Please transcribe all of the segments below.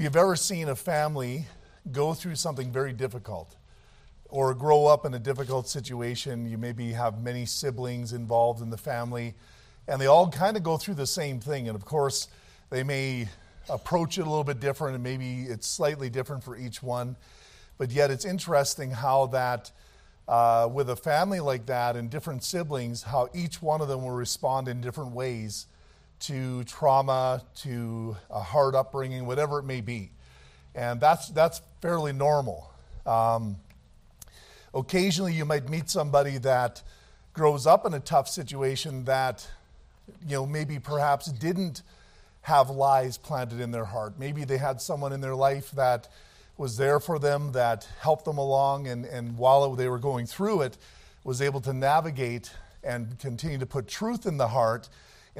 you've ever seen a family go through something very difficult or grow up in a difficult situation, you maybe have many siblings involved in the family, and they all kind of go through the same thing. And of course, they may approach it a little bit different, and maybe it's slightly different for each one. But yet, it's interesting how that, uh, with a family like that and different siblings, how each one of them will respond in different ways to trauma, to a hard upbringing, whatever it may be. And that's, that's fairly normal. Um, occasionally, you might meet somebody that grows up in a tough situation that, you know, maybe perhaps didn't have lies planted in their heart. Maybe they had someone in their life that was there for them, that helped them along, and, and while they were going through it, was able to navigate and continue to put truth in the heart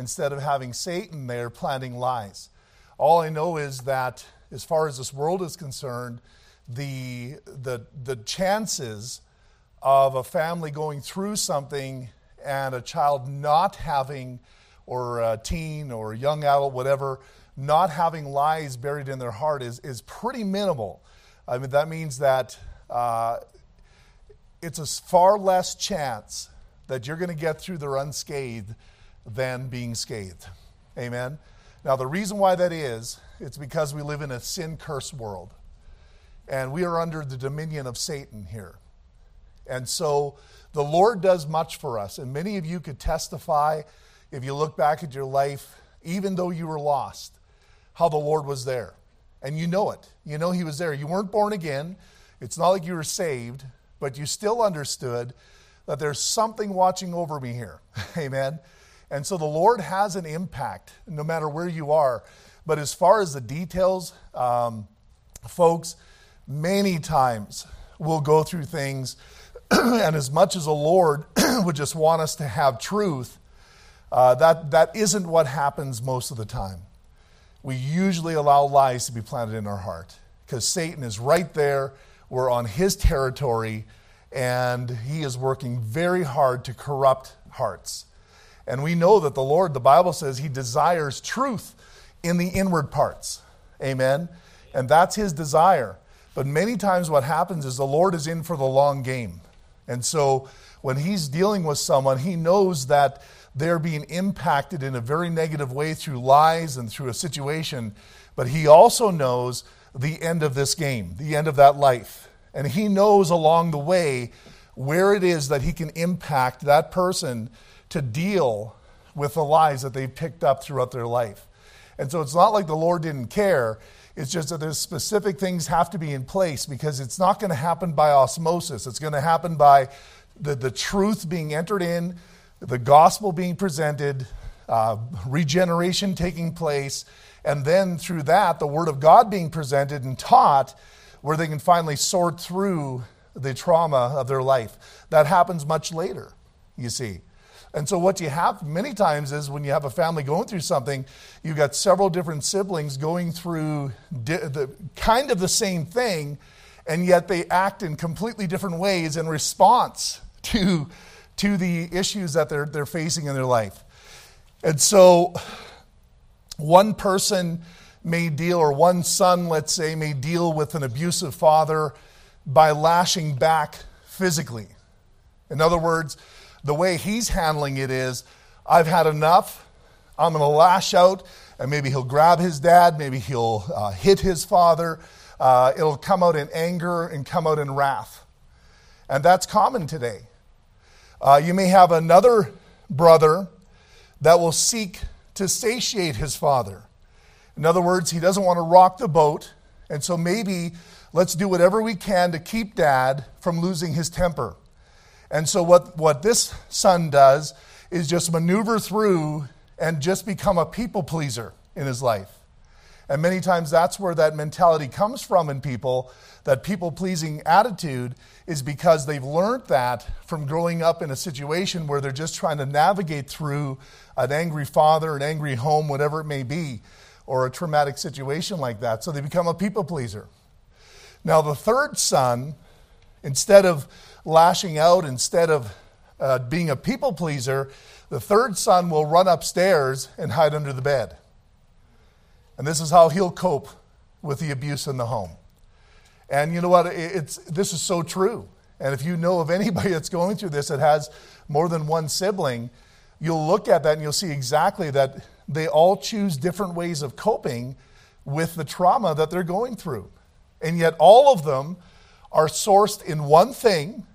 instead of having Satan there planting lies. All I know is that as far as this world is concerned, the, the, the chances of a family going through something and a child not having, or a teen or a young adult, whatever, not having lies buried in their heart is, is pretty minimal. I mean, that means that uh, it's a far less chance that you're going to get through there unscathed than being scathed. Amen? Now, the reason why that is, it's because we live in a sin cursed world. And we are under the dominion of Satan here. And so the Lord does much for us. And many of you could testify, if you look back at your life, even though you were lost, how the Lord was there. And you know it. You know He was there. You weren't born again. It's not like you were saved, but you still understood that there's something watching over me here. Amen. And so the Lord has an impact no matter where you are. But as far as the details, um, folks, many times we'll go through things, and as much as the Lord would just want us to have truth, uh, that, that isn't what happens most of the time. We usually allow lies to be planted in our heart because Satan is right there. We're on his territory, and he is working very hard to corrupt hearts. And we know that the Lord, the Bible says, He desires truth in the inward parts. Amen. And that's His desire. But many times what happens is the Lord is in for the long game. And so when He's dealing with someone, He knows that they're being impacted in a very negative way through lies and through a situation. But He also knows the end of this game, the end of that life. And He knows along the way where it is that He can impact that person to deal with the lies that they've picked up throughout their life. And so it's not like the Lord didn't care. It's just that there's specific things have to be in place because it's not going to happen by osmosis. It's going to happen by the, the truth being entered in, the gospel being presented, uh, regeneration taking place, and then through that, the word of God being presented and taught, where they can finally sort through the trauma of their life. That happens much later, you see. And so, what you have many times is when you have a family going through something, you've got several different siblings going through di- the, kind of the same thing, and yet they act in completely different ways in response to, to the issues that they're, they're facing in their life. And so, one person may deal, or one son, let's say, may deal with an abusive father by lashing back physically. In other words, the way he's handling it is I've had enough. I'm going to lash out, and maybe he'll grab his dad, maybe he'll uh, hit his father. Uh, it'll come out in anger and come out in wrath. And that's common today. Uh, you may have another brother that will seek to satiate his father. In other words, he doesn't want to rock the boat, and so maybe let's do whatever we can to keep dad from losing his temper. And so, what, what this son does is just maneuver through and just become a people pleaser in his life. And many times that's where that mentality comes from in people. That people pleasing attitude is because they've learned that from growing up in a situation where they're just trying to navigate through an angry father, an angry home, whatever it may be, or a traumatic situation like that. So they become a people pleaser. Now, the third son, instead of lashing out instead of uh, being a people pleaser, the third son will run upstairs and hide under the bed. And this is how he'll cope with the abuse in the home. And you know what? It's, this is so true. And if you know of anybody that's going through this that has more than one sibling, you'll look at that and you'll see exactly that they all choose different ways of coping with the trauma that they're going through. And yet, all of them are sourced in one thing,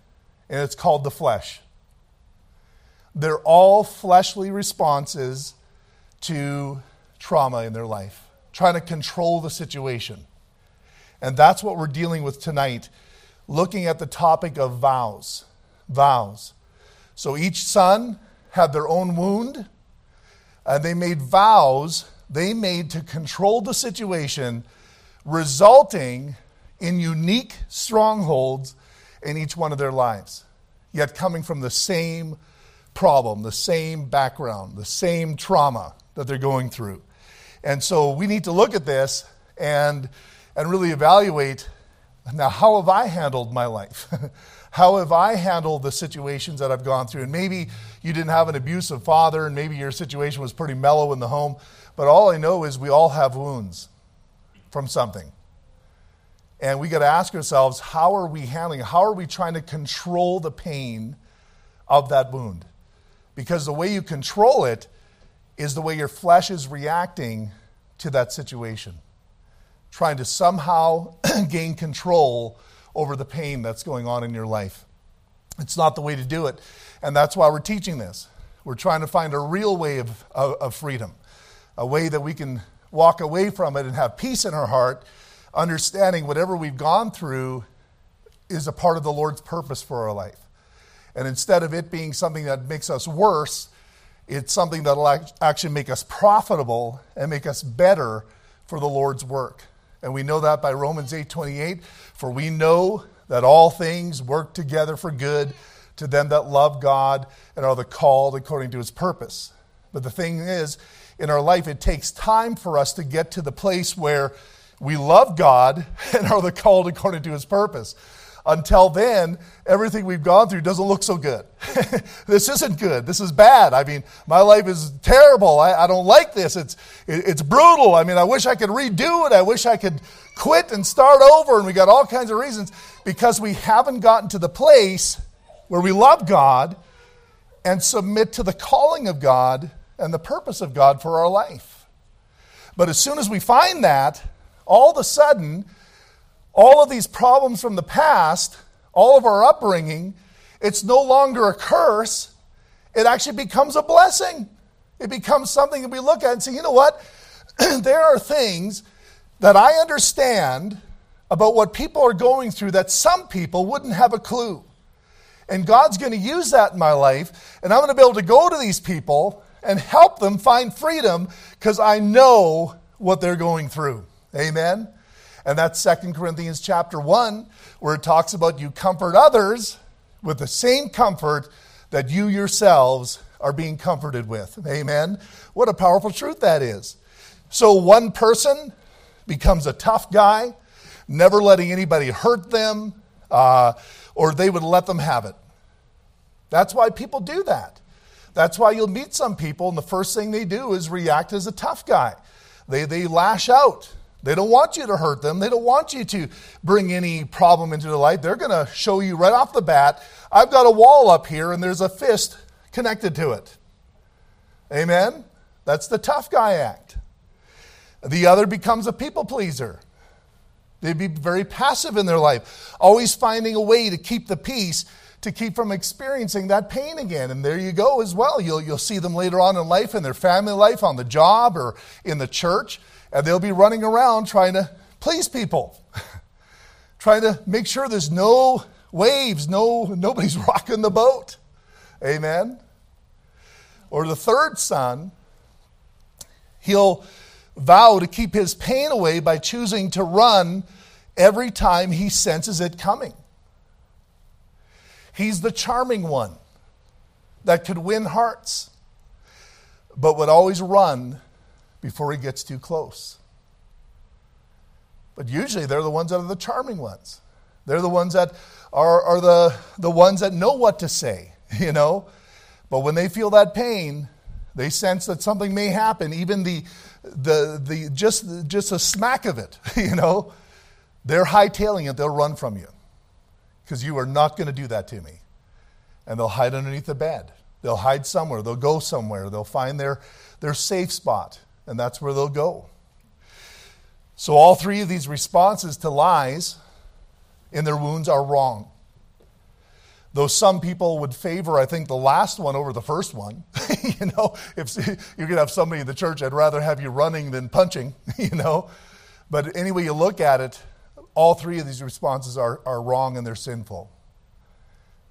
and it's called the flesh. They're all fleshly responses to trauma in their life, trying to control the situation. And that's what we're dealing with tonight, looking at the topic of vows. Vows. So each son had their own wound, and they made vows they made to control the situation, resulting in unique strongholds in each one of their lives, yet coming from the same problem, the same background, the same trauma that they're going through. And so we need to look at this and, and really evaluate now, how have I handled my life? how have I handled the situations that I've gone through? And maybe you didn't have an abusive father, and maybe your situation was pretty mellow in the home, but all I know is we all have wounds from something. And we got to ask ourselves how are we handling How are we trying to control the pain of that wound? Because the way you control it is the way your flesh is reacting to that situation, trying to somehow gain control over the pain that's going on in your life. It's not the way to do it. And that's why we're teaching this. We're trying to find a real way of, of, of freedom, a way that we can walk away from it and have peace in our heart, understanding whatever we've gone through is a part of the Lord's purpose for our life. And instead of it being something that makes us worse, it's something that will actually make us profitable and make us better for the Lord's work. And we know that by Romans 8:28, for we know that all things work together for good to them that love God and are the called according to his purpose. But the thing is, in our life, it takes time for us to get to the place where we love God and are the called according to his purpose. Until then, everything we've gone through doesn't look so good. this isn't good. This is bad. I mean, my life is terrible. I, I don't like this. It's, it, it's brutal. I mean, I wish I could redo it. I wish I could quit and start over. And we got all kinds of reasons because we haven't gotten to the place where we love God and submit to the calling of God and the purpose of God for our life. But as soon as we find that, all of a sudden, all of these problems from the past, all of our upbringing, it's no longer a curse. It actually becomes a blessing. It becomes something that we look at and say, you know what? there are things that I understand about what people are going through that some people wouldn't have a clue. And God's going to use that in my life, and I'm going to be able to go to these people and help them find freedom because I know what they're going through. Amen. And that's Second Corinthians chapter 1, where it talks about you comfort others with the same comfort that you yourselves are being comforted with. Amen. What a powerful truth that is. So one person becomes a tough guy, never letting anybody hurt them, uh, or they would let them have it. That's why people do that. That's why you'll meet some people, and the first thing they do is react as a tough guy. They, they lash out. They don't want you to hurt them. They don't want you to bring any problem into their life. They're going to show you right off the bat I've got a wall up here and there's a fist connected to it. Amen? That's the tough guy act. The other becomes a people pleaser. They'd be very passive in their life, always finding a way to keep the peace, to keep from experiencing that pain again. And there you go as well. You'll, you'll see them later on in life, in their family life, on the job, or in the church and they'll be running around trying to please people, trying to make sure there's no waves, no nobody's rocking the boat. Amen. Or the third son, he'll vow to keep his pain away by choosing to run every time he senses it coming. He's the charming one that could win hearts, but would always run before he gets too close. But usually they're the ones that are the charming ones. They're the ones that are, are the, the ones that know what to say, you know. But when they feel that pain, They sense that something may happen, even the, the, the, just, just a smack of it, you know. They're hightailing it, they'll run from you because you are not going to do that to me. And they'll hide underneath the bed. They'll hide somewhere. They'll go somewhere. They'll find their, their safe spot, and that's where they'll go. So, all three of these responses to lies in their wounds are wrong. Though some people would favor, I think, the last one over the first one. you know, if going to have somebody in the church, I'd rather have you running than punching, you know. But anyway you look at it, all three of these responses are, are wrong and they're sinful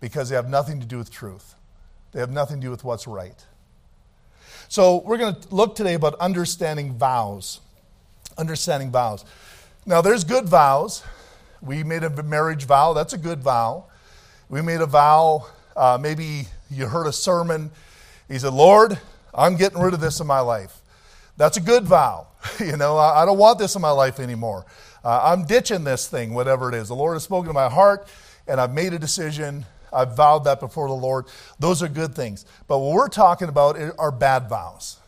because they have nothing to do with truth. They have nothing to do with what's right. So we're going to look today about understanding vows. Understanding vows. Now, there's good vows. We made a marriage vow, that's a good vow. We made a vow, uh, maybe you heard a sermon. He said, Lord, I'm getting rid of this in my life. That's a good vow. you know, I, I don't want this in my life anymore. Uh, I'm ditching this thing, whatever it is. The Lord has spoken to my heart, and I've made a decision. I've vowed that before the Lord. Those are good things. But what we're talking about are bad vows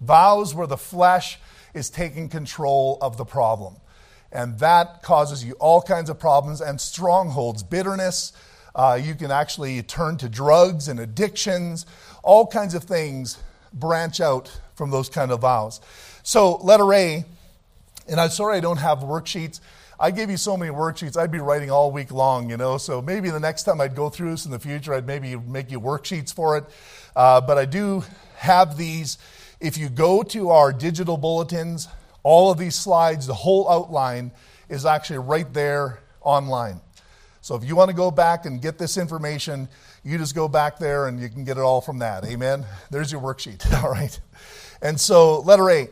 vows where the flesh is taking control of the problem. And that causes you all kinds of problems and strongholds, bitterness. Uh, you can actually turn to drugs and addictions. All kinds of things branch out from those kind of vows. So, letter A and I'm sorry I don't have worksheets. I gave you so many worksheets, I'd be writing all week long, you know. So maybe the next time I'd go through this in the future, I'd maybe make you worksheets for it. Uh, but I do have these. If you go to our digital bulletins, all of these slides, the whole outline is actually right there online. So if you want to go back and get this information, you just go back there and you can get it all from that. Amen. There's your worksheet. All right. And so, letter A.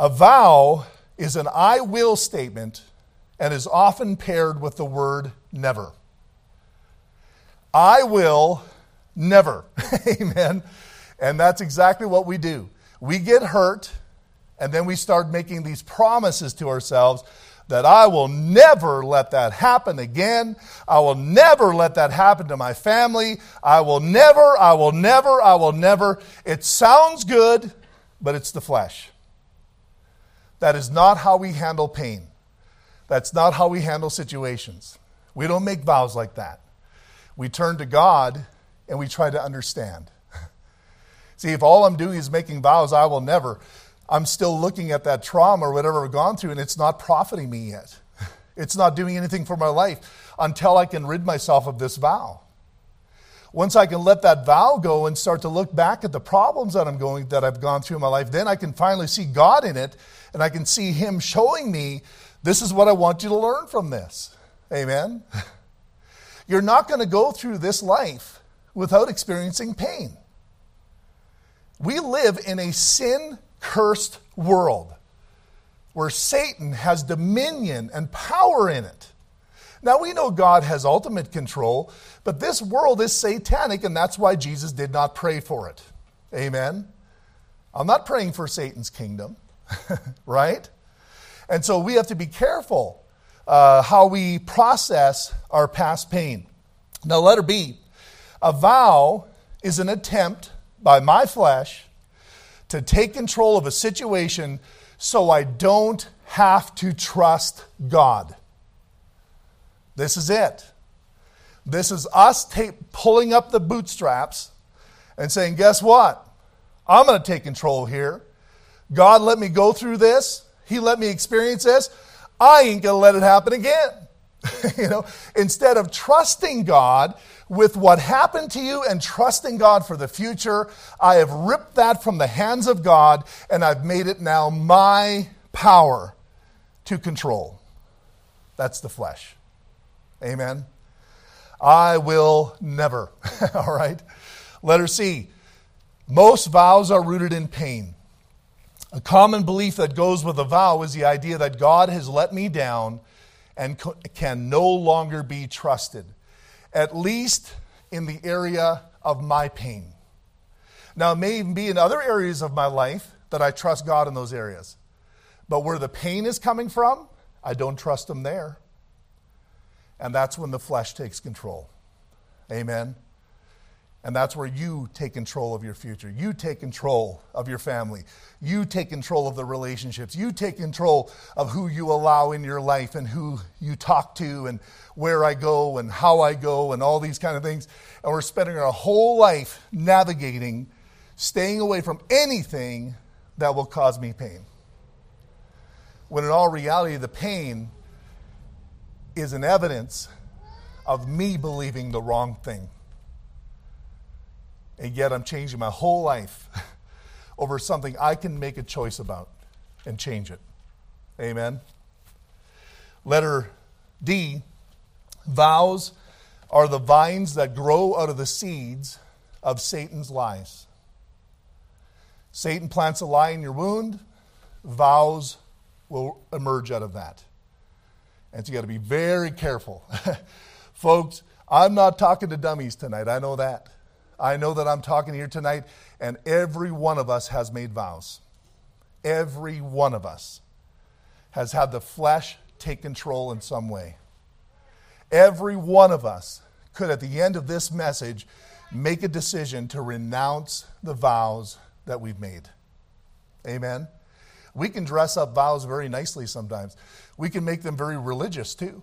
A vow is an I will statement and is often paired with the word never. I will never. Amen. And that's exactly what we do. We get hurt, and then we start making these promises to ourselves that I will never let that happen again. I will never let that happen to my family. I will never, I will never, I will never. It sounds good, but it's the flesh. That is not how we handle pain. That's not how we handle situations. We don't make vows like that. We turn to God and we try to understand. See, if all I'm doing is making vows, I will never, I'm still looking at that trauma or whatever I've gone through and it's not profiting me yet. It's not doing anything for my life until I can rid myself of this vow. Once I can let that vow go and start to look back at the problems that I'm going that I've gone through in my life, then I can finally see God in it and I can see him showing me this is what I want you to learn from this. Amen. You're not going to go through this life without experiencing pain. We live in a sin cursed world where Satan has dominion and power in it. Now we know God has ultimate control, but this world is satanic, and that's why Jesus did not pray for it. Amen. I'm not praying for Satan's kingdom, right? And so we have to be careful uh, how we process our past pain. Now, letter B a vow is an attempt by my flesh to take control of a situation so I don't have to trust God. This is it. This is us pulling up the bootstraps and saying, Guess what? I'm going to take control here. God let me go through this. He let me experience this. I ain't going to let it happen again. you know, instead of trusting God with what happened to you and trusting God for the future, I have ripped that from the hands of God and I've made it now my power to control. That's the flesh. Amen. I will never. All right. Letter C. Most vows are rooted in pain. A common belief that goes with a vow is the idea that God has let me down and can no longer be trusted, at least in the area of my pain. Now, it may even be in other areas of my life that I trust God in those areas. But where the pain is coming from, I don't trust Him there. And that's when the flesh takes control. Amen. And that's where you take control of your future. You take control of your family. You take control of the relationships. You take control of who you allow in your life and who you talk to and where I go and how I go and all these kind of things. And we're spending our whole life navigating, staying away from anything that will cause me pain. When in all reality, the pain is an evidence of me believing the wrong thing. And yet I'm changing my whole life over something I can make a choice about and change it. Amen. Letter D vows are the vines that grow out of the seeds of Satan's lies. Satan plants a lie in your wound, vows will emerge out of that. And so you got to be very careful. Folks, I'm not talking to dummies tonight. I know that. I know that I'm talking here tonight, and every one of us has made vows. Every one of us has had the flesh take control in some way. Every one of us could, at the end of this message, make a decision to renounce the vows that we've made. Amen. We can dress up vows very nicely sometimes. We can make them very religious too.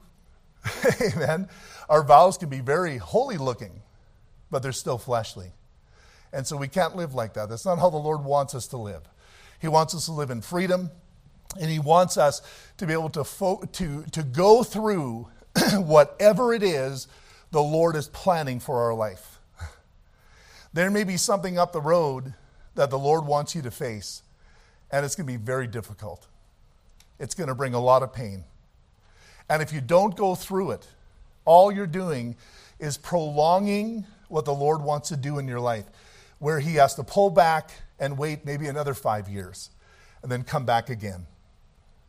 Amen. Our vows can be very holy looking but they're still fleshly. And so we can't live like that. That's not how the Lord wants us to live. He wants us to live in freedom, and He wants us to be able to, fo- to, to go through whatever it is the Lord is planning for our life. There may be something up the road that the Lord wants you to face, and it's going to be very difficult. It's going to bring a lot of pain. And if you don't go through it, all you're doing is prolonging what the Lord wants to do in your life, where He has to pull back and wait maybe another five years and then come back again.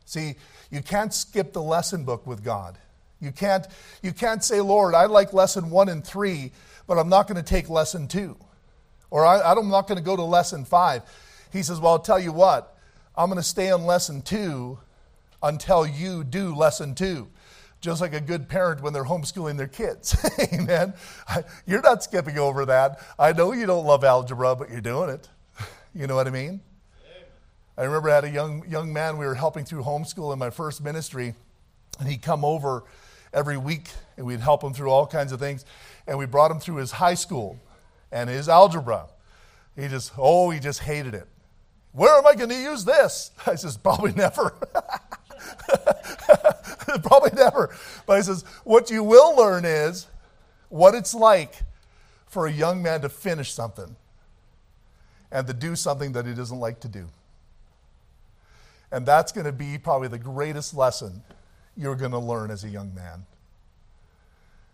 See, you can't skip the lesson book with God. You can't, you can't say, Lord, I like lesson one and three, but I'm not going to take lesson two. Or I, I'm not going to go to lesson five. He says, Well, I'll tell you what, I'm going to stay on lesson two until you do lesson two just like a good parent when they're homeschooling their kids. Amen. You're not skipping over that. I know you don't love algebra, but you're doing it. You know what I mean? I remember I had a young, young man we were helping through homeschool in my first ministry, and he'd come over every week and we'd help him through all kinds of things. And we brought him through his high school and his algebra. He just, oh, he just hated it. Where am I going to use this? I says, probably never. Probably never. But he says, what you will learn is what it's like for a young man to finish something and to do something that he doesn't like to do. And that's going to be probably the greatest lesson you're going to learn as a young man.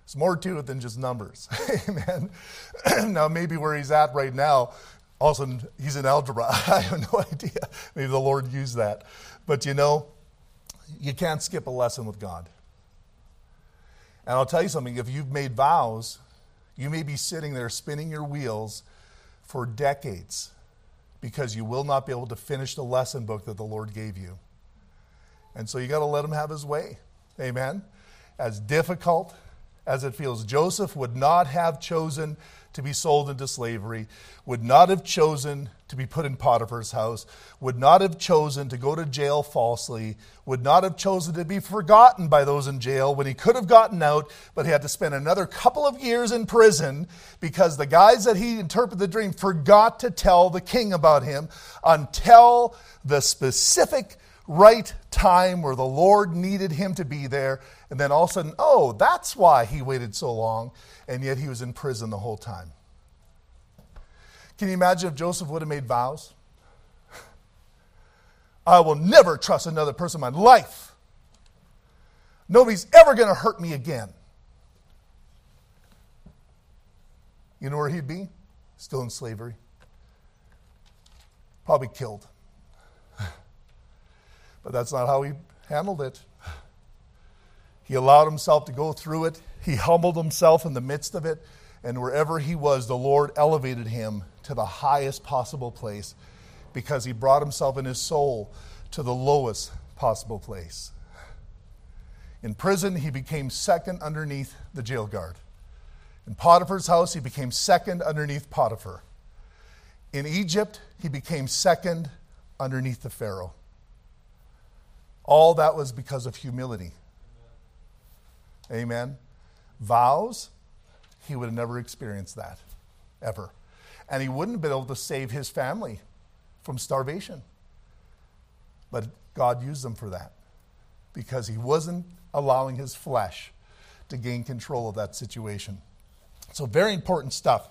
There's more to it than just numbers. Amen. now, maybe where he's at right now, all of a sudden he's in algebra. I have no idea. Maybe the Lord used that. But you know, you can't skip a lesson with God. And I'll tell you something if you've made vows, you may be sitting there spinning your wheels for decades because you will not be able to finish the lesson book that the Lord gave you. And so you got to let him have his way. Amen. As difficult as it feels, Joseph would not have chosen to be sold into slavery, would not have chosen to be put in Potiphar's house, would not have chosen to go to jail falsely, would not have chosen to be forgotten by those in jail when he could have gotten out, but he had to spend another couple of years in prison because the guys that he interpreted the dream forgot to tell the king about him until the specific right time where the Lord needed him to be there. And then all of a sudden, oh, that's why he waited so long and yet he was in prison the whole time. Can you imagine if Joseph would have made vows? I will never trust another person in my life. Nobody's ever going to hurt me again. You know where he'd be? Still in slavery. Probably killed. But that's not how he handled it. He allowed himself to go through it. He humbled himself in the midst of it. And wherever he was, the Lord elevated him to the highest possible place because he brought himself in his soul to the lowest possible place. In prison, he became second underneath the jail guard. In Potiphar's house, he became second underneath Potiphar. In Egypt, he became second underneath the Pharaoh. All that was because of humility. Amen. Vows, he would have never experienced that, ever. And he wouldn't have been able to save his family from starvation. But God used them for that because he wasn't allowing his flesh to gain control of that situation. So, very important stuff.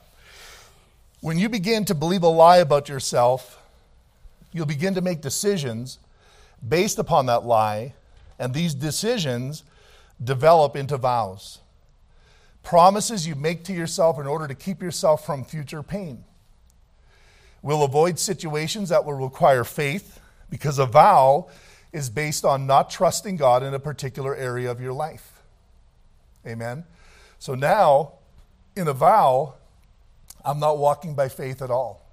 When you begin to believe a lie about yourself, you'll begin to make decisions based upon that lie, and these decisions develop into vows. Promises you make to yourself in order to keep yourself from future pain. We'll avoid situations that will require faith because a vow is based on not trusting God in a particular area of your life. Amen. So now, in a vow, I'm not walking by faith at all.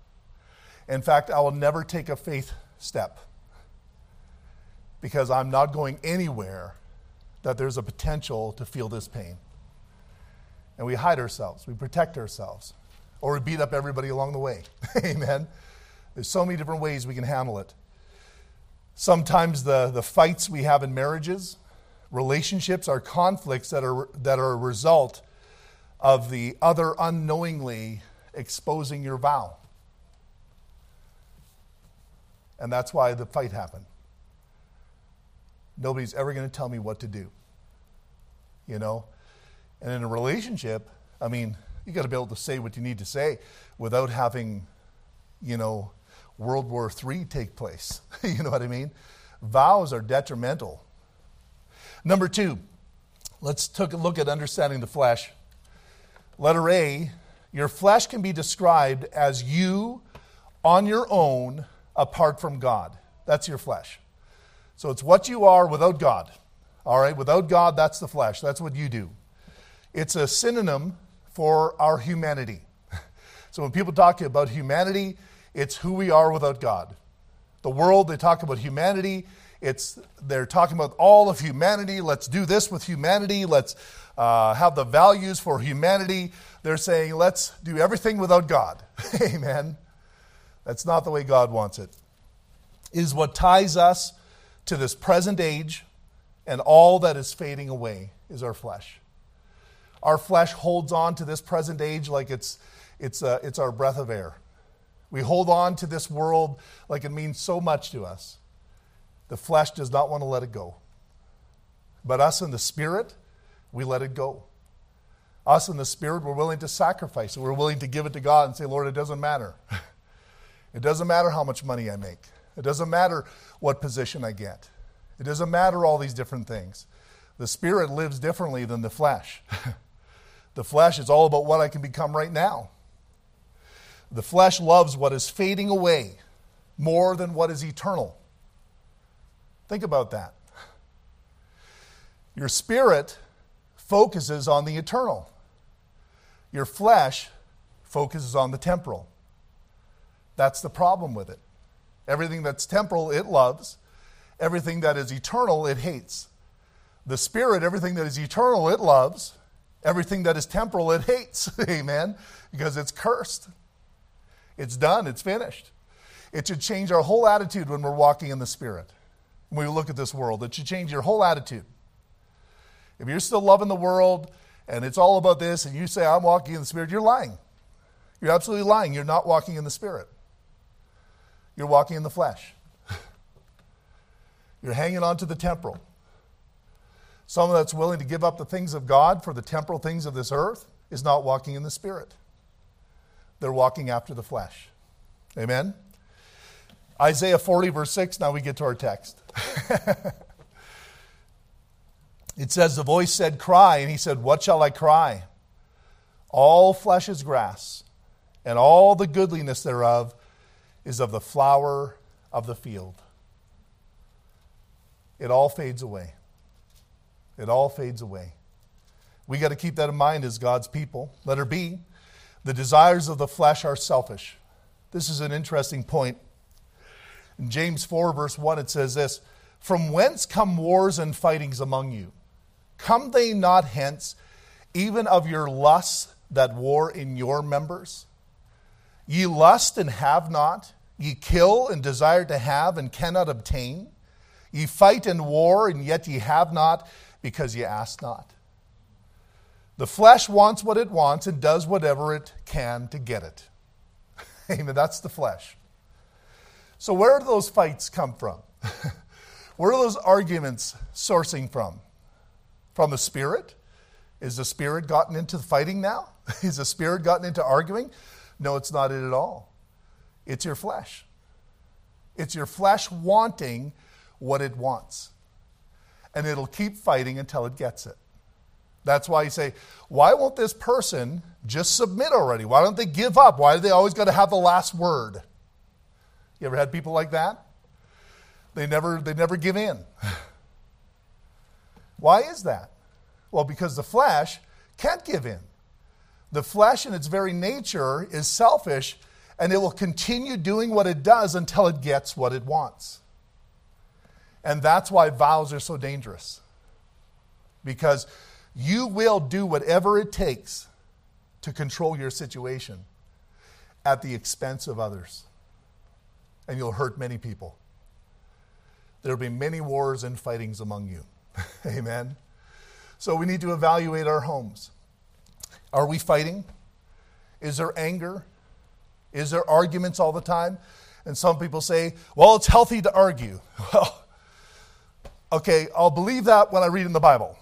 In fact, I will never take a faith step because I'm not going anywhere that there's a potential to feel this pain. And we hide ourselves, we protect ourselves, or we beat up everybody along the way. Amen. There's so many different ways we can handle it. Sometimes the, the fights we have in marriages, relationships, are conflicts that are, that are a result of the other unknowingly exposing your vow. And that's why the fight happened. Nobody's ever going to tell me what to do. You know? And in a relationship, I mean, you got to be able to say what you need to say without having, you know, World War III take place. you know what I mean? Vows are detrimental. Number two, let's take a look at understanding the flesh. Letter A, your flesh can be described as you on your own apart from God. That's your flesh. So it's what you are without God. All right, without God, that's the flesh. That's what you do. It's a synonym for our humanity. So when people talk about humanity, it's who we are without God. The world, they talk about humanity. It's they're talking about all of humanity. Let's do this with humanity. Let's uh, have the values for humanity. They're saying let's do everything without God. Amen. That's not the way God wants it. It is what ties us to this present age, and all that is fading away is our flesh. Our flesh holds on to this present age like it's, it's, uh, it's our breath of air. We hold on to this world like it means so much to us. The flesh does not want to let it go. But us in the spirit, we let it go. Us in the spirit, we're willing to sacrifice it. We're willing to give it to God and say, Lord, it doesn't matter. it doesn't matter how much money I make. It doesn't matter what position I get. It doesn't matter all these different things. The spirit lives differently than the flesh. the flesh is all about what I can become right now. The flesh loves what is fading away more than what is eternal. Think about that. Your spirit focuses on the eternal, your flesh focuses on the temporal. That's the problem with it. Everything that's temporal, it loves. Everything that is eternal, it hates. The spirit, everything that is eternal, it loves. Everything that is temporal, it hates. Amen. Because it's cursed. It's done, it's finished. It should change our whole attitude when we're walking in the Spirit. When we look at this world, it should change your whole attitude. If you're still loving the world and it's all about this and you say, I'm walking in the Spirit, you're lying. You're absolutely lying. You're not walking in the Spirit, you're walking in the flesh. You're hanging on to the temporal. Someone that's willing to give up the things of God for the temporal things of this earth is not walking in the Spirit. They're walking after the flesh. Amen? Isaiah 40, verse 6, now we get to our text. it says, The voice said, Cry. And he said, What shall I cry? All flesh is grass, and all the goodliness thereof is of the flower of the field. It all fades away. It all fades away. We got to keep that in mind as God's people. Let her be. The desires of the flesh are selfish. This is an interesting point. In James 4, verse 1, it says this From whence come wars and fightings among you? Come they not hence, even of your lusts that war in your members? Ye lust and have not, ye kill and desire to have and cannot obtain. Ye fight and war, and yet ye have not, because you ask not. The flesh wants what it wants and does whatever it can to get it. Amen. That's the flesh. So, where do those fights come from? where are those arguments sourcing from? From the Spirit? Is the Spirit gotten into fighting now? Is the Spirit gotten into arguing? No, it's not it at all. It's your flesh. It's your flesh wanting what it wants. And it'll keep fighting until it gets it. That's why you say, why won't this person just submit already? Why don't they give up? Why do they always got to have the last word? You ever had people like that? They never, they never give in. why is that? Well, because the flesh can't give in. The flesh, in its very nature, is selfish, and it will continue doing what it does until it gets what it wants. And that's why vows are so dangerous. Because you will do whatever it takes to control your situation at the expense of others. And you'll hurt many people. There will be many wars and fightings among you. Amen. So we need to evaluate our homes. Are we fighting? Is there anger? Is there arguments all the time? And some people say, well, it's healthy to argue. Well, okay, I'll believe that when I read in the Bible,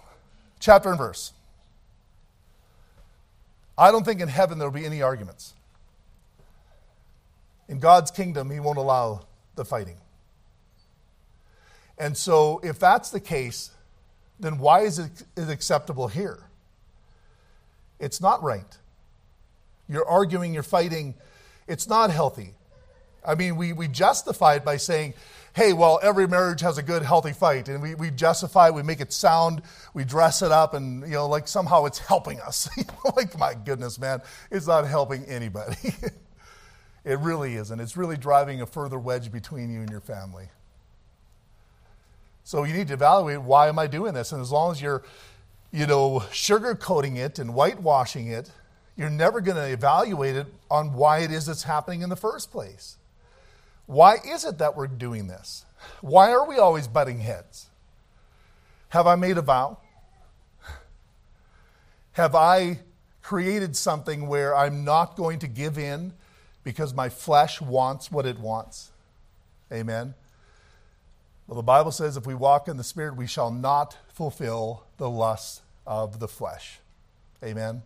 chapter and verse. I don't think in heaven there will be any arguments. In God's kingdom, He won't allow the fighting. And so, if that's the case, then why is it acceptable here? It's not right. You're arguing, you're fighting. It's not healthy. I mean, we, we justify it by saying, hey, well, every marriage has a good, healthy fight. And we, we justify it, we make it sound, we dress it up, and, you know, like somehow it's helping us. like, my goodness, man, it's not helping anybody. it really isn't. It's really driving a further wedge between you and your family. So you need to evaluate why am I doing this? And as long as you're, you know, sugarcoating it and whitewashing it, you're never going to evaluate it on why it is it's happening in the first place. Why is it that we're doing this? Why are we always butting heads? Have I made a vow? Have I created something where I'm not going to give in because my flesh wants what it wants? Amen. Well, the Bible says if we walk in the Spirit, we shall not fulfill the lusts of the flesh. Amen.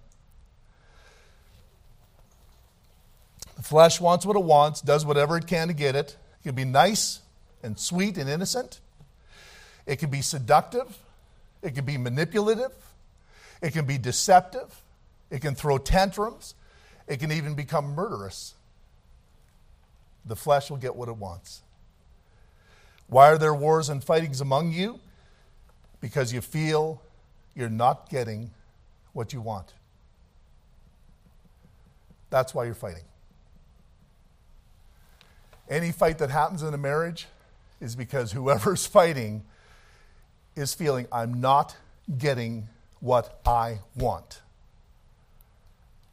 The flesh wants what it wants, does whatever it can to get it. It can be nice and sweet and innocent. It can be seductive. It can be manipulative. It can be deceptive. It can throw tantrums. It can even become murderous. The flesh will get what it wants. Why are there wars and fightings among you? Because you feel you're not getting what you want. That's why you're fighting. Any fight that happens in a marriage is because whoever's fighting is feeling, I'm not getting what I want.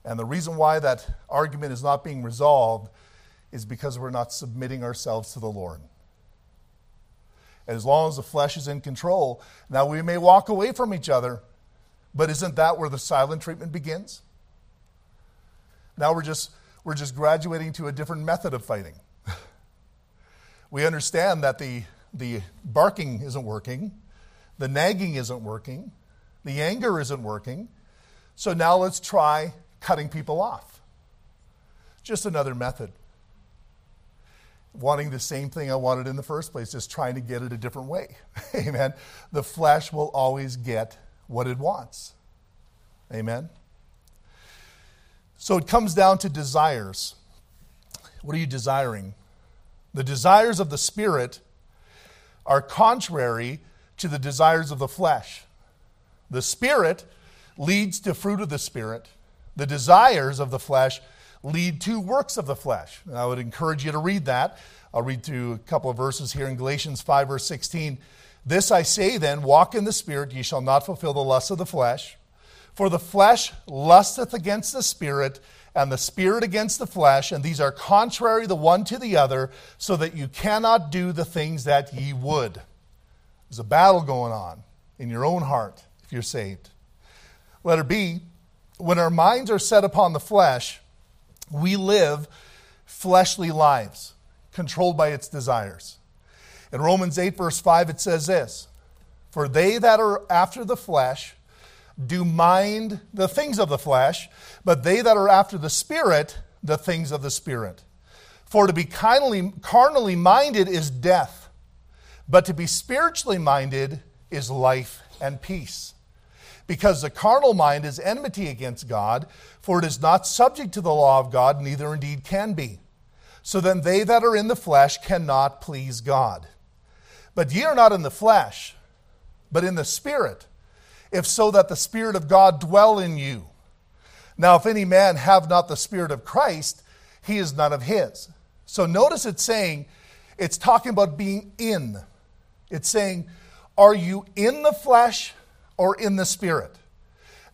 And the reason why that argument is not being resolved is because we're not submitting ourselves to the Lord. And as long as the flesh is in control, now we may walk away from each other, but isn't that where the silent treatment begins? Now we're just, we're just graduating to a different method of fighting. We understand that the, the barking isn't working, the nagging isn't working, the anger isn't working. So now let's try cutting people off. Just another method wanting the same thing I wanted in the first place, just trying to get it a different way. Amen. The flesh will always get what it wants. Amen. So it comes down to desires. What are you desiring? The desires of the Spirit are contrary to the desires of the flesh. The Spirit leads to fruit of the Spirit, the desires of the flesh lead to works of the flesh. And I would encourage you to read that. I'll read through a couple of verses here in Galatians 5, verse 16. This I say then walk in the Spirit, ye shall not fulfill the lusts of the flesh. For the flesh lusteth against the spirit, and the spirit against the flesh, and these are contrary the one to the other, so that you cannot do the things that ye would. There's a battle going on in your own heart if you're saved. Letter B, when our minds are set upon the flesh, we live fleshly lives, controlled by its desires. In Romans 8, verse 5, it says this For they that are after the flesh do mind the things of the flesh, but they that are after the Spirit, the things of the Spirit. For to be kindly, carnally minded is death, but to be spiritually minded is life and peace. Because the carnal mind is enmity against God, for it is not subject to the law of God, neither indeed can be. So then they that are in the flesh cannot please God. But ye are not in the flesh, but in the Spirit, if so that the Spirit of God dwell in you. Now, if any man have not the Spirit of Christ, he is none of his. So notice it's saying, it's talking about being in. It's saying, are you in the flesh or in the Spirit?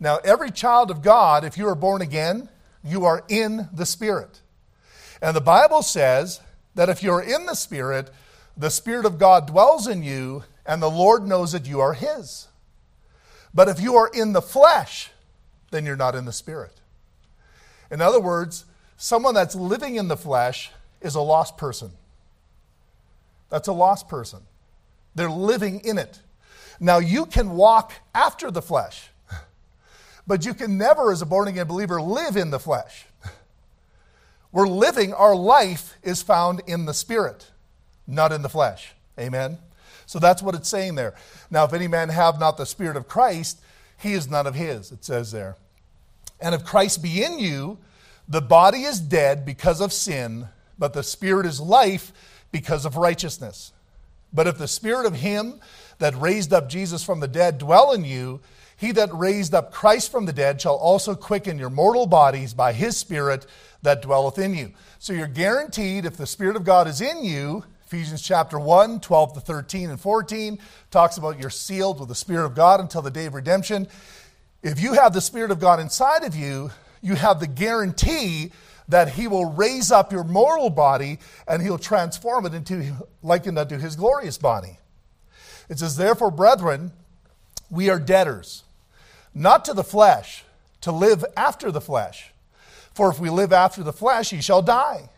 Now, every child of God, if you are born again, you are in the Spirit. And the Bible says that if you're in the Spirit, the Spirit of God dwells in you, and the Lord knows that you are His. But if you are in the flesh, then you're not in the Spirit. In other words, someone that's living in the flesh is a lost person. That's a lost person. They're living in it. Now, you can walk after the flesh, but you can never, as a born again believer, live in the flesh. We're living, our life is found in the Spirit, not in the flesh. Amen? So that's what it's saying there. Now, if any man have not the Spirit of Christ, he is none of his, it says there. And if Christ be in you, the body is dead because of sin, but the Spirit is life because of righteousness. But if the Spirit of him that raised up Jesus from the dead dwell in you, he that raised up Christ from the dead shall also quicken your mortal bodies by his Spirit that dwelleth in you. So you're guaranteed if the Spirit of God is in you, Ephesians chapter 1, 12 to 13 and 14 talks about you're sealed with the Spirit of God until the day of redemption. If you have the Spirit of God inside of you, you have the guarantee that He will raise up your mortal body and He'll transform it into likened unto His glorious body. It says, Therefore, brethren, we are debtors, not to the flesh, to live after the flesh. For if we live after the flesh, ye shall die.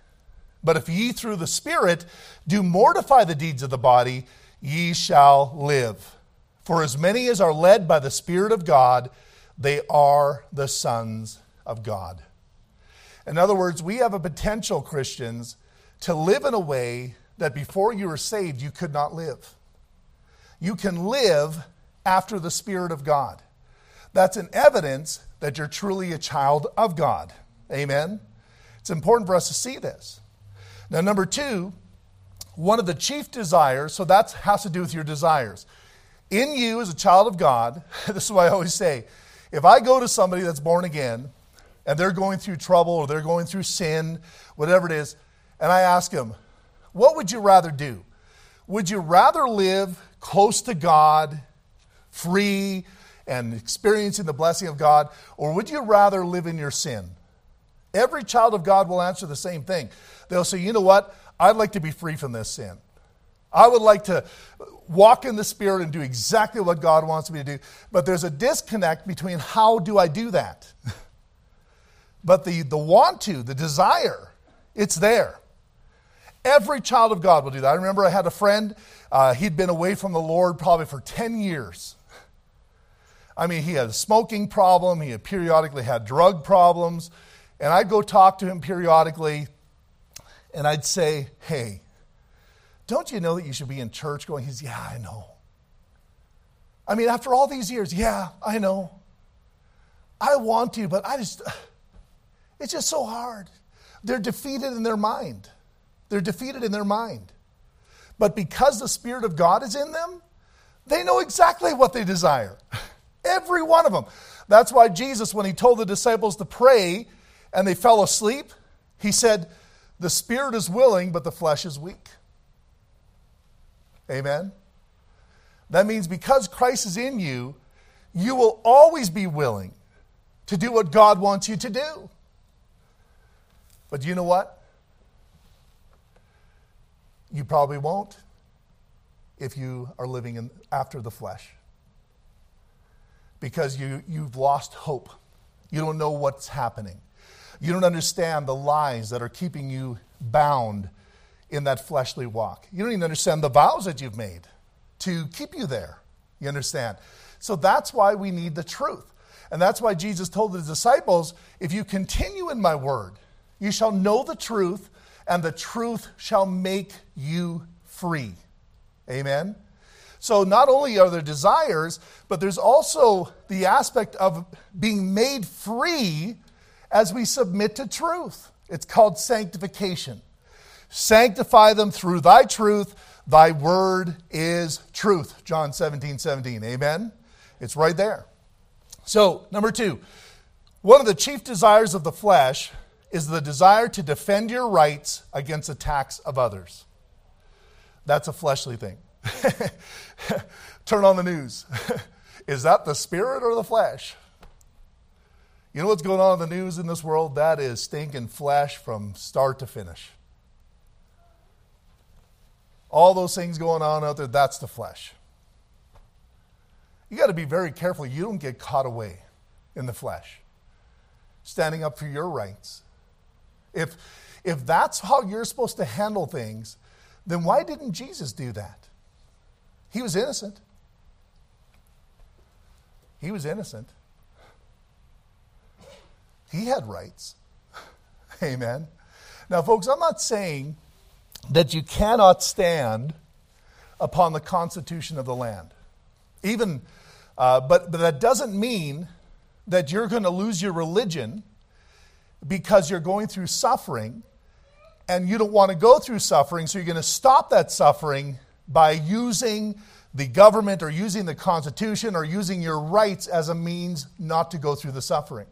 But if ye through the Spirit do mortify the deeds of the body, ye shall live. For as many as are led by the Spirit of God, they are the sons of God. In other words, we have a potential, Christians, to live in a way that before you were saved, you could not live. You can live after the Spirit of God. That's an evidence that you're truly a child of God. Amen? It's important for us to see this. Now, number two, one of the chief desires, so that has to do with your desires. In you, as a child of God, this is what I always say if I go to somebody that's born again and they're going through trouble or they're going through sin, whatever it is, and I ask them, what would you rather do? Would you rather live close to God, free, and experiencing the blessing of God, or would you rather live in your sin? Every child of God will answer the same thing. They'll say, you know what? I'd like to be free from this sin. I would like to walk in the Spirit and do exactly what God wants me to do. But there's a disconnect between how do I do that? but the, the want to, the desire, it's there. Every child of God will do that. I remember I had a friend, uh, he'd been away from the Lord probably for 10 years. I mean, he had a smoking problem, he had periodically had drug problems, and I'd go talk to him periodically, and I'd say, Hey, don't you know that you should be in church going? He's, Yeah, I know. I mean, after all these years, yeah, I know. I want to, but I just, it's just so hard. They're defeated in their mind. They're defeated in their mind. But because the Spirit of God is in them, they know exactly what they desire. Every one of them. That's why Jesus, when he told the disciples to pray and they fell asleep, he said, The spirit is willing, but the flesh is weak. Amen? That means because Christ is in you, you will always be willing, to do what God wants you to do. But do you know what? You probably won't if you are living in, after the flesh. Because you, you've lost hope. You don't know what's happening. You don't understand the lies that are keeping you bound in that fleshly walk. You don't even understand the vows that you've made to keep you there. You understand? So that's why we need the truth. And that's why Jesus told the disciples if you continue in my word, you shall know the truth, and the truth shall make you free. Amen? So not only are there desires, but there's also the aspect of being made free as we submit to truth. It's called sanctification. Sanctify them through thy truth. Thy word is truth. John 17, 17. Amen? It's right there. So, number two, one of the chief desires of the flesh is the desire to defend your rights against attacks of others. That's a fleshly thing. Turn on the news. is that the spirit or the flesh? You know what's going on in the news in this world? That is stinking flesh from start to finish. All those things going on out there, that's the flesh. You got to be very careful you don't get caught away in the flesh, standing up for your rights. If, if that's how you're supposed to handle things, then why didn't Jesus do that? He was innocent. He was innocent. He had rights. Amen. Now, folks, I'm not saying that you cannot stand upon the constitution of the land. Even, uh, but, but that doesn't mean that you're going to lose your religion because you're going through suffering and you don't want to go through suffering, so you're going to stop that suffering by using the government or using the Constitution or using your rights as a means not to go through the suffering.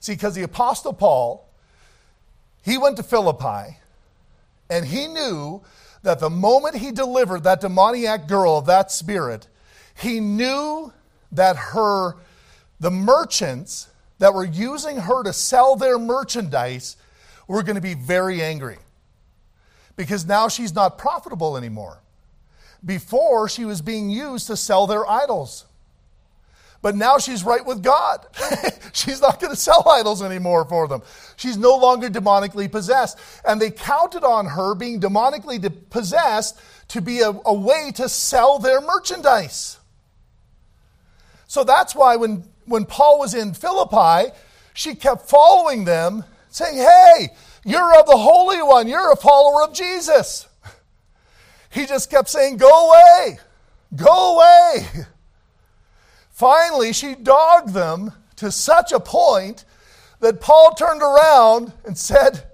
See, because the Apostle Paul, he went to Philippi and he knew that the moment he delivered that demoniac girl of that spirit, he knew that her, the merchants that were using her to sell their merchandise were going to be very angry because now she's not profitable anymore. Before, she was being used to sell their idols. But now she's right with God. she's not going to sell idols anymore for them. She's no longer demonically possessed. And they counted on her being demonically possessed to be a, a way to sell their merchandise. So that's why when, when Paul was in Philippi, she kept following them, saying, Hey, you're of the Holy One. You're a follower of Jesus. He just kept saying, Go away. Go away. Finally, she dogged them to such a point that Paul turned around and said,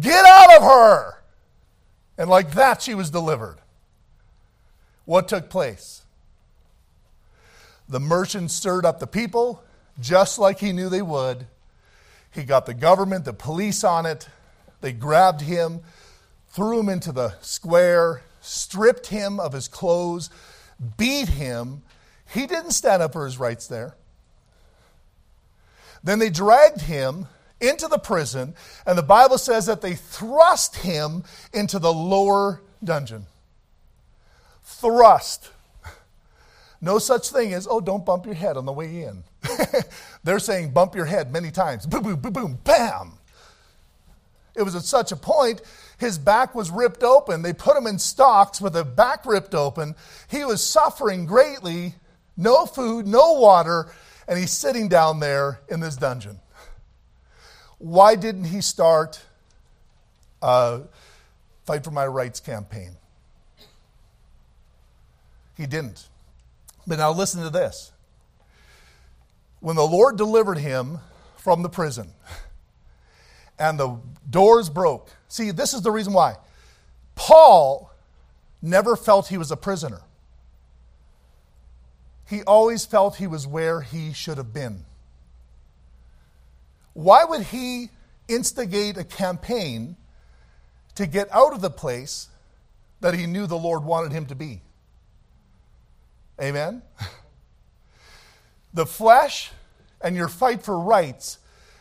Get out of her. And like that, she was delivered. What took place? The merchant stirred up the people just like he knew they would. He got the government, the police on it. They grabbed him, threw him into the square, stripped him of his clothes, beat him. He didn't stand up for his rights there. Then they dragged him into the prison, and the Bible says that they thrust him into the lower dungeon. Thrust. No such thing as, oh, don't bump your head on the way in. They're saying bump your head many times. Boom, boom, boom, boom, bam. It was at such a point, his back was ripped open. They put him in stocks with a back ripped open. He was suffering greatly, no food, no water, and he's sitting down there in this dungeon. Why didn't he start a Fight for My Rights campaign? He didn't. But now listen to this. When the Lord delivered him from the prison and the doors broke, see, this is the reason why. Paul never felt he was a prisoner. He always felt he was where he should have been. Why would he instigate a campaign to get out of the place that he knew the Lord wanted him to be? Amen? The flesh, and your fight for rights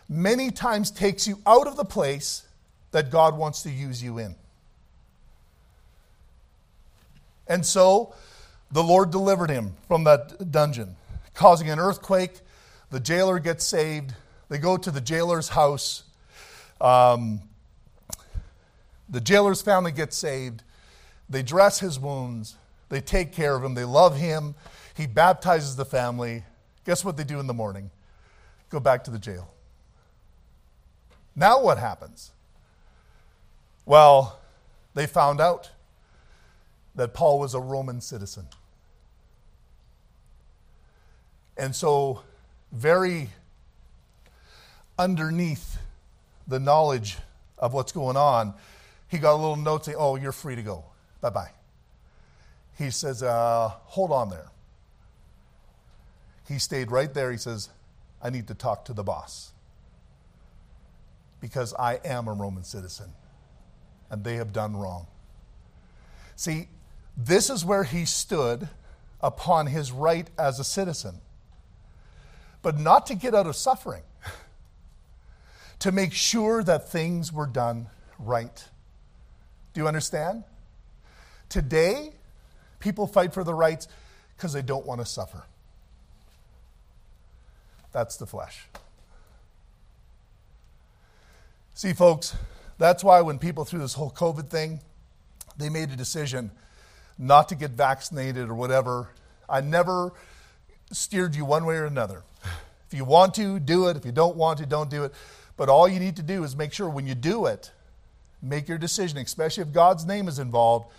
many times takes you out of the place that God wants to use you in. And so the Lord delivered him from that dungeon, causing an earthquake. The jailer gets saved. They go to the jailer's house. Um, the jailer's family gets saved. They dress his wounds. They take care of him. They love him. He baptizes the family. Guess what they do in the morning? Go back to the jail. Now what happens? Well, they found out that Paul was a Roman citizen. And so, very underneath the knowledge of what's going on, he got a little note saying, Oh, you're free to go. Bye bye. He says, uh, Hold on there. He stayed right there. He says, I need to talk to the boss because I am a Roman citizen and they have done wrong. See, this is where he stood upon his right as a citizen, but not to get out of suffering, to make sure that things were done right. Do you understand? Today, people fight for the rights because they don't want to suffer. That's the flesh. See, folks, that's why when people through this whole COVID thing, they made a decision not to get vaccinated or whatever. I never steered you one way or another. If you want to, do it. If you don't want to, don't do it. But all you need to do is make sure when you do it, make your decision, especially if God's name is involved.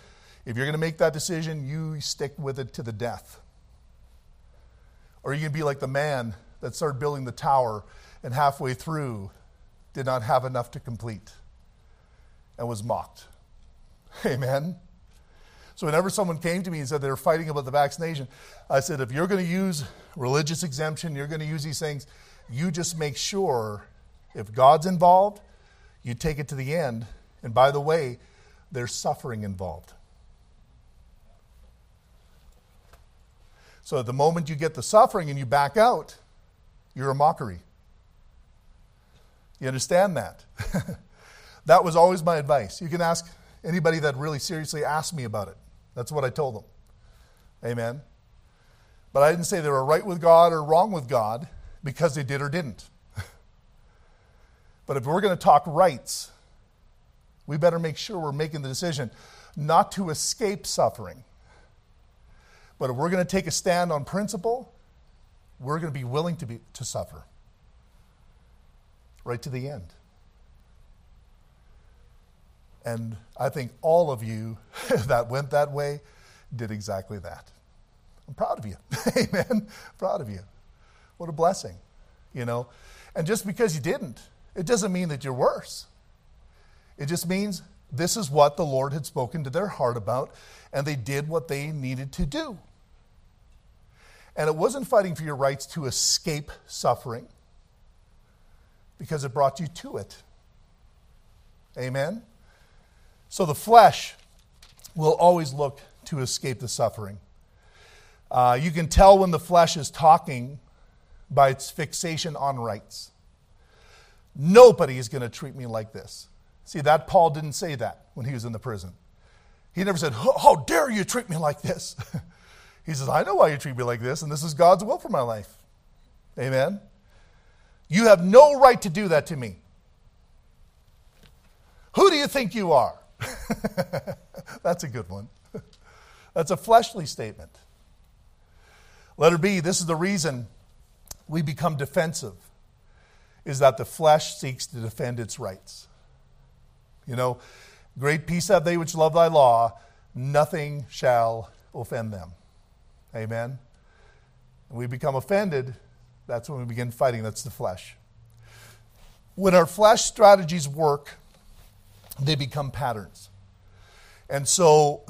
If you're going to make that decision, you stick with it to the death. Or you can be like the man that started building the tower and halfway through did not have enough to complete and was mocked. Amen. So whenever someone came to me and said they were fighting about the vaccination, I said, if you're going to use religious exemption, you're going to use these things, you just make sure if God's involved, you take it to the end. And by the way, there's suffering involved. So at the moment you get the suffering and you back out, you're a mockery. You understand that? that was always my advice. You can ask anybody that really seriously asked me about it. That's what I told them. Amen. But I didn't say they were right with God or wrong with God because they did or didn't. but if we're going to talk rights, we better make sure we're making the decision not to escape suffering. But if we're going to take a stand on principle, we're going to be willing to, be, to suffer right to the end. And I think all of you that went that way did exactly that. I'm proud of you. Amen. Proud of you. What a blessing, you know. And just because you didn't, it doesn't mean that you're worse. It just means this is what the Lord had spoken to their heart about, and they did what they needed to do. And it wasn't fighting for your rights to escape suffering, because it brought you to it. Amen? So the flesh will always look to escape the suffering. Uh, you can tell when the flesh is talking by its fixation on rights. Nobody is going to treat me like this. See, that Paul didn't say that when he was in the prison. He never said, How dare you treat me like this? he says, I know why you treat me like this, and this is God's will for my life. Amen. You have no right to do that to me. Who do you think you are? That's a good one. That's a fleshly statement. Letter B, this is the reason we become defensive, is that the flesh seeks to defend its rights. You know, great peace have they which love thy law, nothing shall offend them. Amen. And we become offended, that's when we begin fighting. That's the flesh. When our flesh strategies work, they become patterns. And so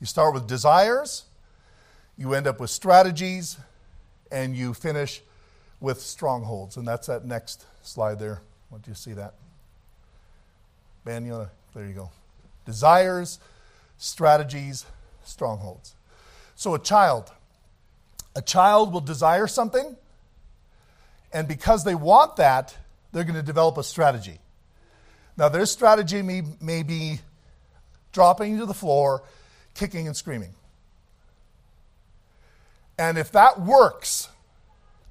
you start with desires, you end up with strategies, and you finish with strongholds. And that's that next slide there. Want you see that? Man, you wanna, there you go. Desires, strategies, strongholds. So a child, a child will desire something, And because they want that, they're going to develop a strategy. Now, their strategy may, may be dropping to the floor, kicking and screaming. And if that works,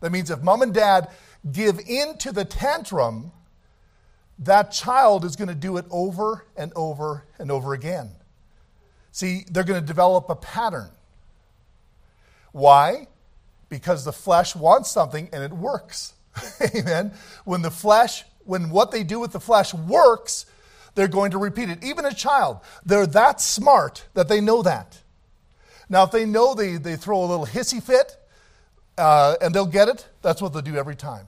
that means if mom and dad give in to the tantrum, that child is going to do it over and over and over again. See, they're going to develop a pattern. Why? Because the flesh wants something and it works. Amen. When the flesh, when what they do with the flesh works, they're going to repeat it. Even a child, they're that smart that they know that. Now, if they know they, they throw a little hissy fit uh, and they'll get it, that's what they'll do every time.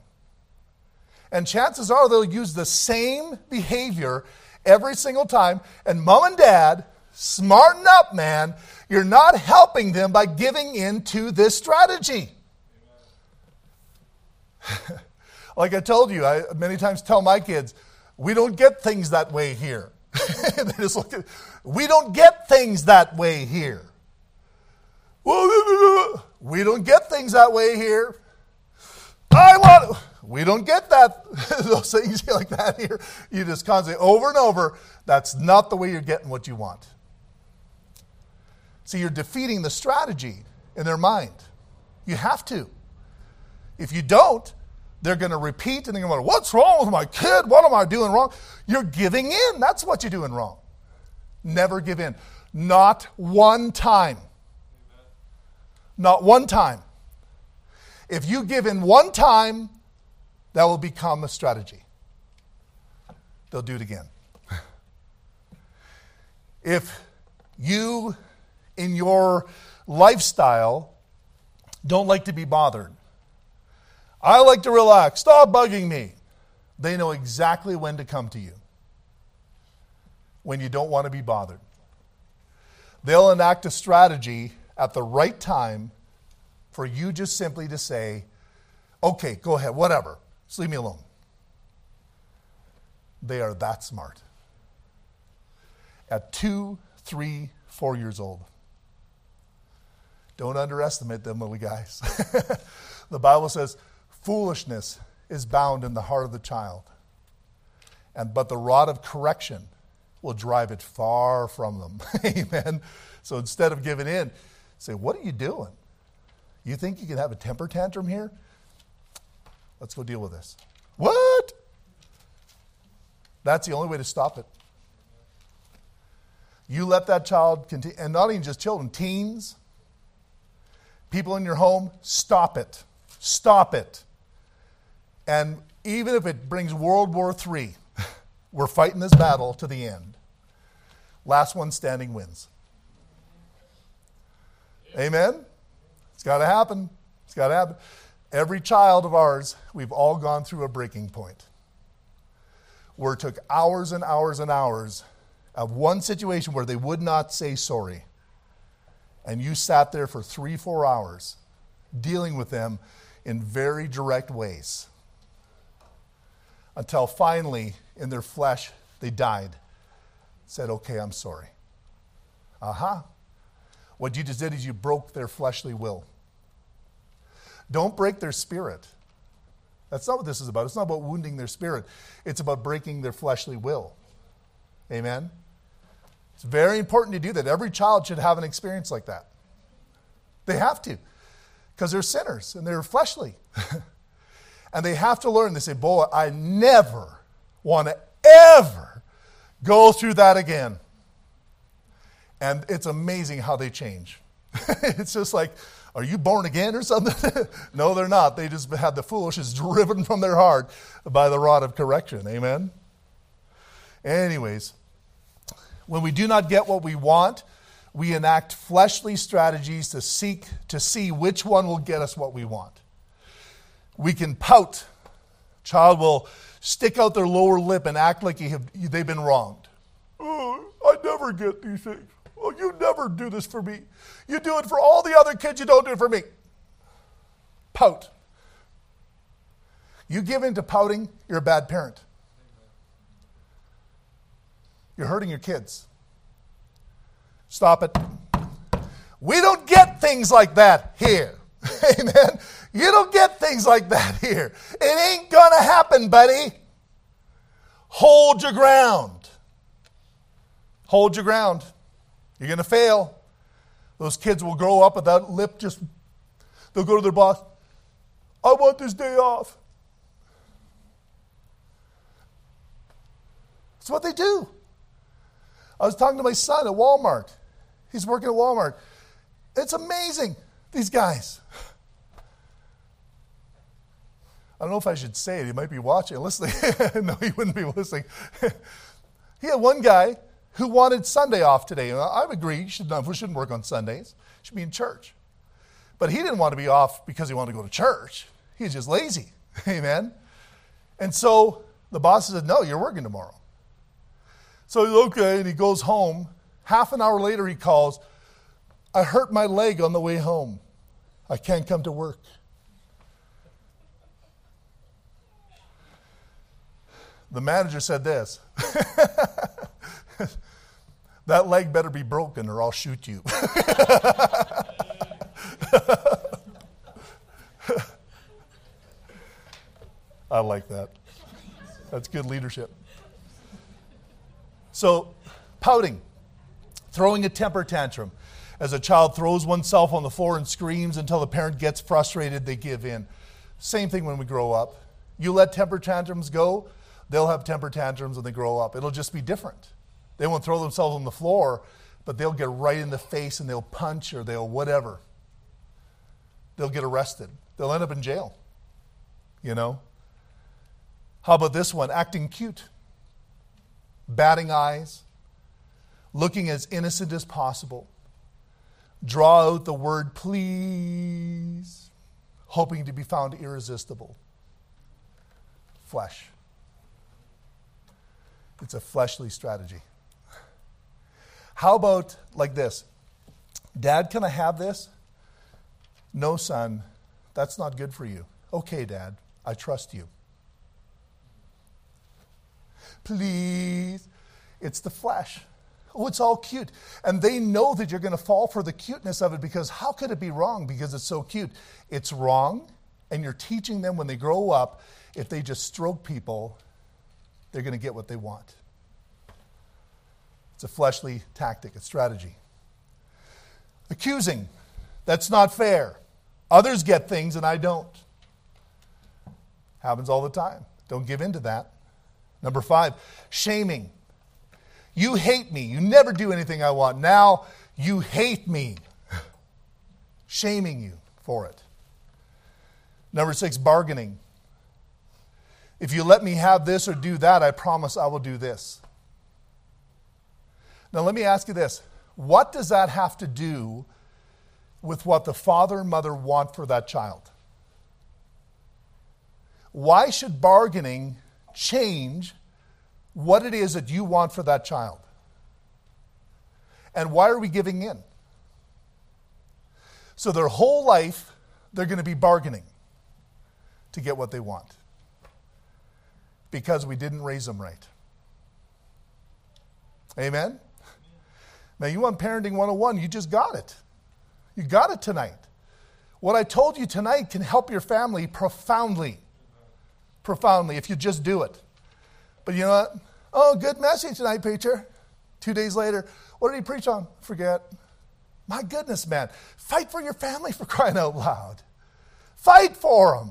And chances are they'll use the same behavior every single time. And mom and dad, smarten up, man. You're not helping them by giving in to this strategy. like I told you, I many times tell my kids, we don't get things that way here. they just look at, we don't get things that way here. We don't get things that way here. I want. We don't get that. Those things like that here. You just constantly over and over. That's not the way you're getting what you want. See, you're defeating the strategy in their mind. You have to. If you don't, they're going to repeat and they're going to go, What's wrong with my kid? What am I doing wrong? You're giving in. That's what you're doing wrong. Never give in. Not one time. Not one time. If you give in one time, that will become a strategy. They'll do it again. If you, in your lifestyle, don't like to be bothered, I like to relax, stop bugging me, they know exactly when to come to you when you don't want to be bothered. They'll enact a strategy at the right time for you just simply to say, okay, go ahead, whatever, just leave me alone. They are that smart. At two, three, four years old. Don't underestimate them little guys. the Bible says, foolishness is bound in the heart of the child. And but the rod of correction will drive it far from them. Amen. So instead of giving in, say, What are you doing? You think you can have a temper tantrum here? Let's go deal with this. What? That's the only way to stop it. You let that child continue, and not even just children, teens, people in your home, stop it. Stop it. And even if it brings World War III, we're fighting this battle to the end. Last one standing wins. Amen? It's got to happen. It's got to happen. Every child of ours, we've all gone through a breaking point where it took hours and hours and hours of one situation where they would not say sorry. And you sat there for three, four hours dealing with them in very direct ways until finally, in their flesh, they died. Said, Okay, I'm sorry. Uh huh. What you just did is you broke their fleshly will. Don't break their spirit. That's not what this is about. It's not about wounding their spirit, it's about breaking their fleshly will. Amen? It's very important to do that. Every child should have an experience like that. They have to, because they're sinners and they're fleshly. and they have to learn. They say, Boy, I never want to ever go through that again. And it's amazing how they change. it's just like, are you born again or something? no, they're not. They just had the foolishness driven from their heart by the rod of correction. Amen? Anyways, when we do not get what we want, we enact fleshly strategies to seek to see which one will get us what we want. We can pout. Child will stick out their lower lip and act like have, they've been wronged. Oh, I never get these things. Oh, you never do this for me. You do it for all the other kids, you don't do it for me. Pout. You give in to pouting, you're a bad parent. You're hurting your kids. Stop it. We don't get things like that here. Amen. You don't get things like that here. It ain't going to happen, buddy. Hold your ground. Hold your ground. You're going to fail. Those kids will grow up with that lip just, they'll go to their boss, I want this day off. That's what they do. I was talking to my son at Walmart. He's working at Walmart. It's amazing, these guys. I don't know if I should say it. He might be watching, listening. no, he wouldn't be listening. he had one guy who wanted Sunday off today. I would agree, should not, we shouldn't work on Sundays. Should be in church. But he didn't want to be off because he wanted to go to church. He was just lazy. Amen. And so the boss said, No, you're working tomorrow. So he's okay, and he goes home. Half an hour later, he calls, I hurt my leg on the way home. I can't come to work. The manager said this That leg better be broken or I'll shoot you. I like that. That's good leadership. So, pouting, throwing a temper tantrum. As a child throws oneself on the floor and screams until the parent gets frustrated, they give in. Same thing when we grow up. You let temper tantrums go, they'll have temper tantrums when they grow up. It'll just be different. They won't throw themselves on the floor, but they'll get right in the face and they'll punch or they'll whatever. They'll get arrested. They'll end up in jail. You know? How about this one? Acting cute batting eyes, looking as innocent as possible. Draw out the word please, hoping to be found irresistible. Flesh. It's a fleshly strategy. How about like this? Dad, can I have this? No, son, that's not good for you. Okay, Dad, I trust you. Please. It's the flesh. Oh, it's all cute. And they know that you're going to fall for the cuteness of it because how could it be wrong because it's so cute? It's wrong, and you're teaching them when they grow up, if they just stroke people, they're going to get what they want. It's a fleshly tactic, a strategy. Accusing. That's not fair. Others get things and I don't. Happens all the time. Don't give in to that. Number five, shaming. You hate me. You never do anything I want. Now you hate me. Shaming you for it. Number six, bargaining. If you let me have this or do that, I promise I will do this. Now, let me ask you this what does that have to do with what the father and mother want for that child? Why should bargaining change what it is that you want for that child. And why are we giving in? So, their whole life, they're going to be bargaining to get what they want because we didn't raise them right. Amen? Now, you want Parenting 101, you just got it. You got it tonight. What I told you tonight can help your family profoundly. Profoundly, if you just do it. But you know what? Oh, good message tonight, preacher. Two days later, what did he preach on? Forget. My goodness, man. Fight for your family for crying out loud. Fight for them.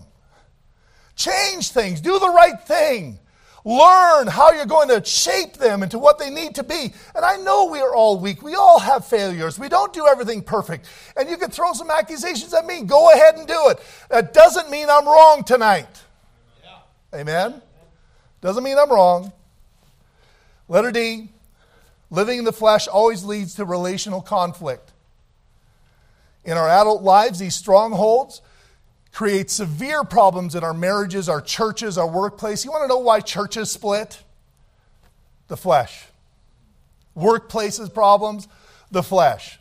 Change things. Do the right thing. Learn how you're going to shape them into what they need to be. And I know we are all weak. We all have failures. We don't do everything perfect. And you can throw some accusations at me. Go ahead and do it. That doesn't mean I'm wrong tonight. Yeah. Amen? Doesn't mean I'm wrong. Letter D living in the flesh always leads to relational conflict. In our adult lives, these strongholds create severe problems in our marriages, our churches, our workplace. You want to know why churches split? The flesh. Workplaces problems, the flesh.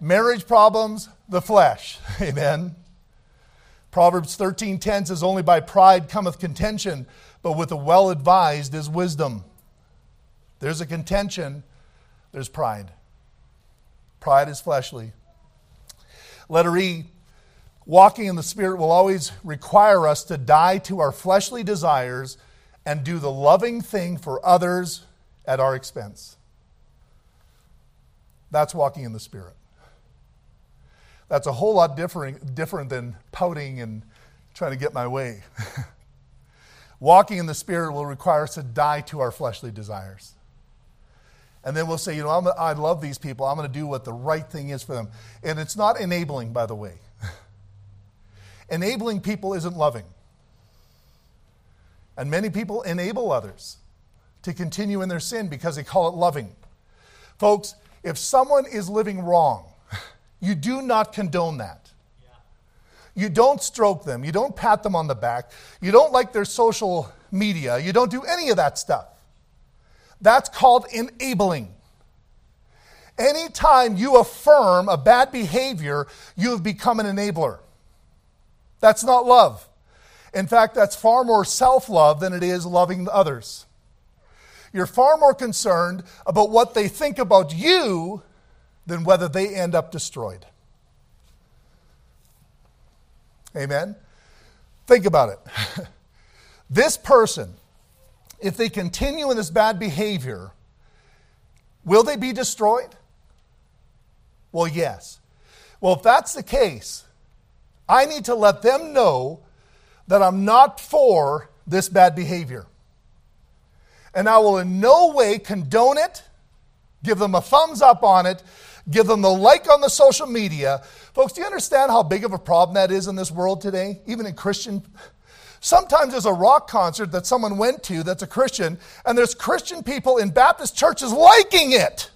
Marriage problems, the flesh. Amen. Proverbs 13:10 says only by pride cometh contention, but with the well advised is wisdom. There's a contention, there's pride. Pride is fleshly. Letter E Walking in the Spirit will always require us to die to our fleshly desires and do the loving thing for others at our expense. That's walking in the Spirit. That's a whole lot different, different than pouting and trying to get my way. walking in the Spirit will require us to die to our fleshly desires. And then we'll say, you know, I'm, i love these people. I'm going to do what the right thing is for them. And it's not enabling, by the way. enabling people isn't loving. And many people enable others to continue in their sin because they call it loving. Folks, if someone is living wrong, you do not condone that. You don't stroke them. You don't pat them on the back. You don't like their social media. You don't do any of that stuff. That's called enabling. Anytime you affirm a bad behavior, you have become an enabler. That's not love. In fact, that's far more self love than it is loving others. You're far more concerned about what they think about you than whether they end up destroyed. Amen? Think about it. this person if they continue in this bad behavior, will they be destroyed? Well, yes. Well, if that's the case, I need to let them know that I'm not for this bad behavior. And I will in no way condone it, give them a thumbs up on it, give them the like on the social media. Folks, do you understand how big of a problem that is in this world today, even in Christian Sometimes there's a rock concert that someone went to that's a Christian, and there's Christian people in Baptist churches liking it.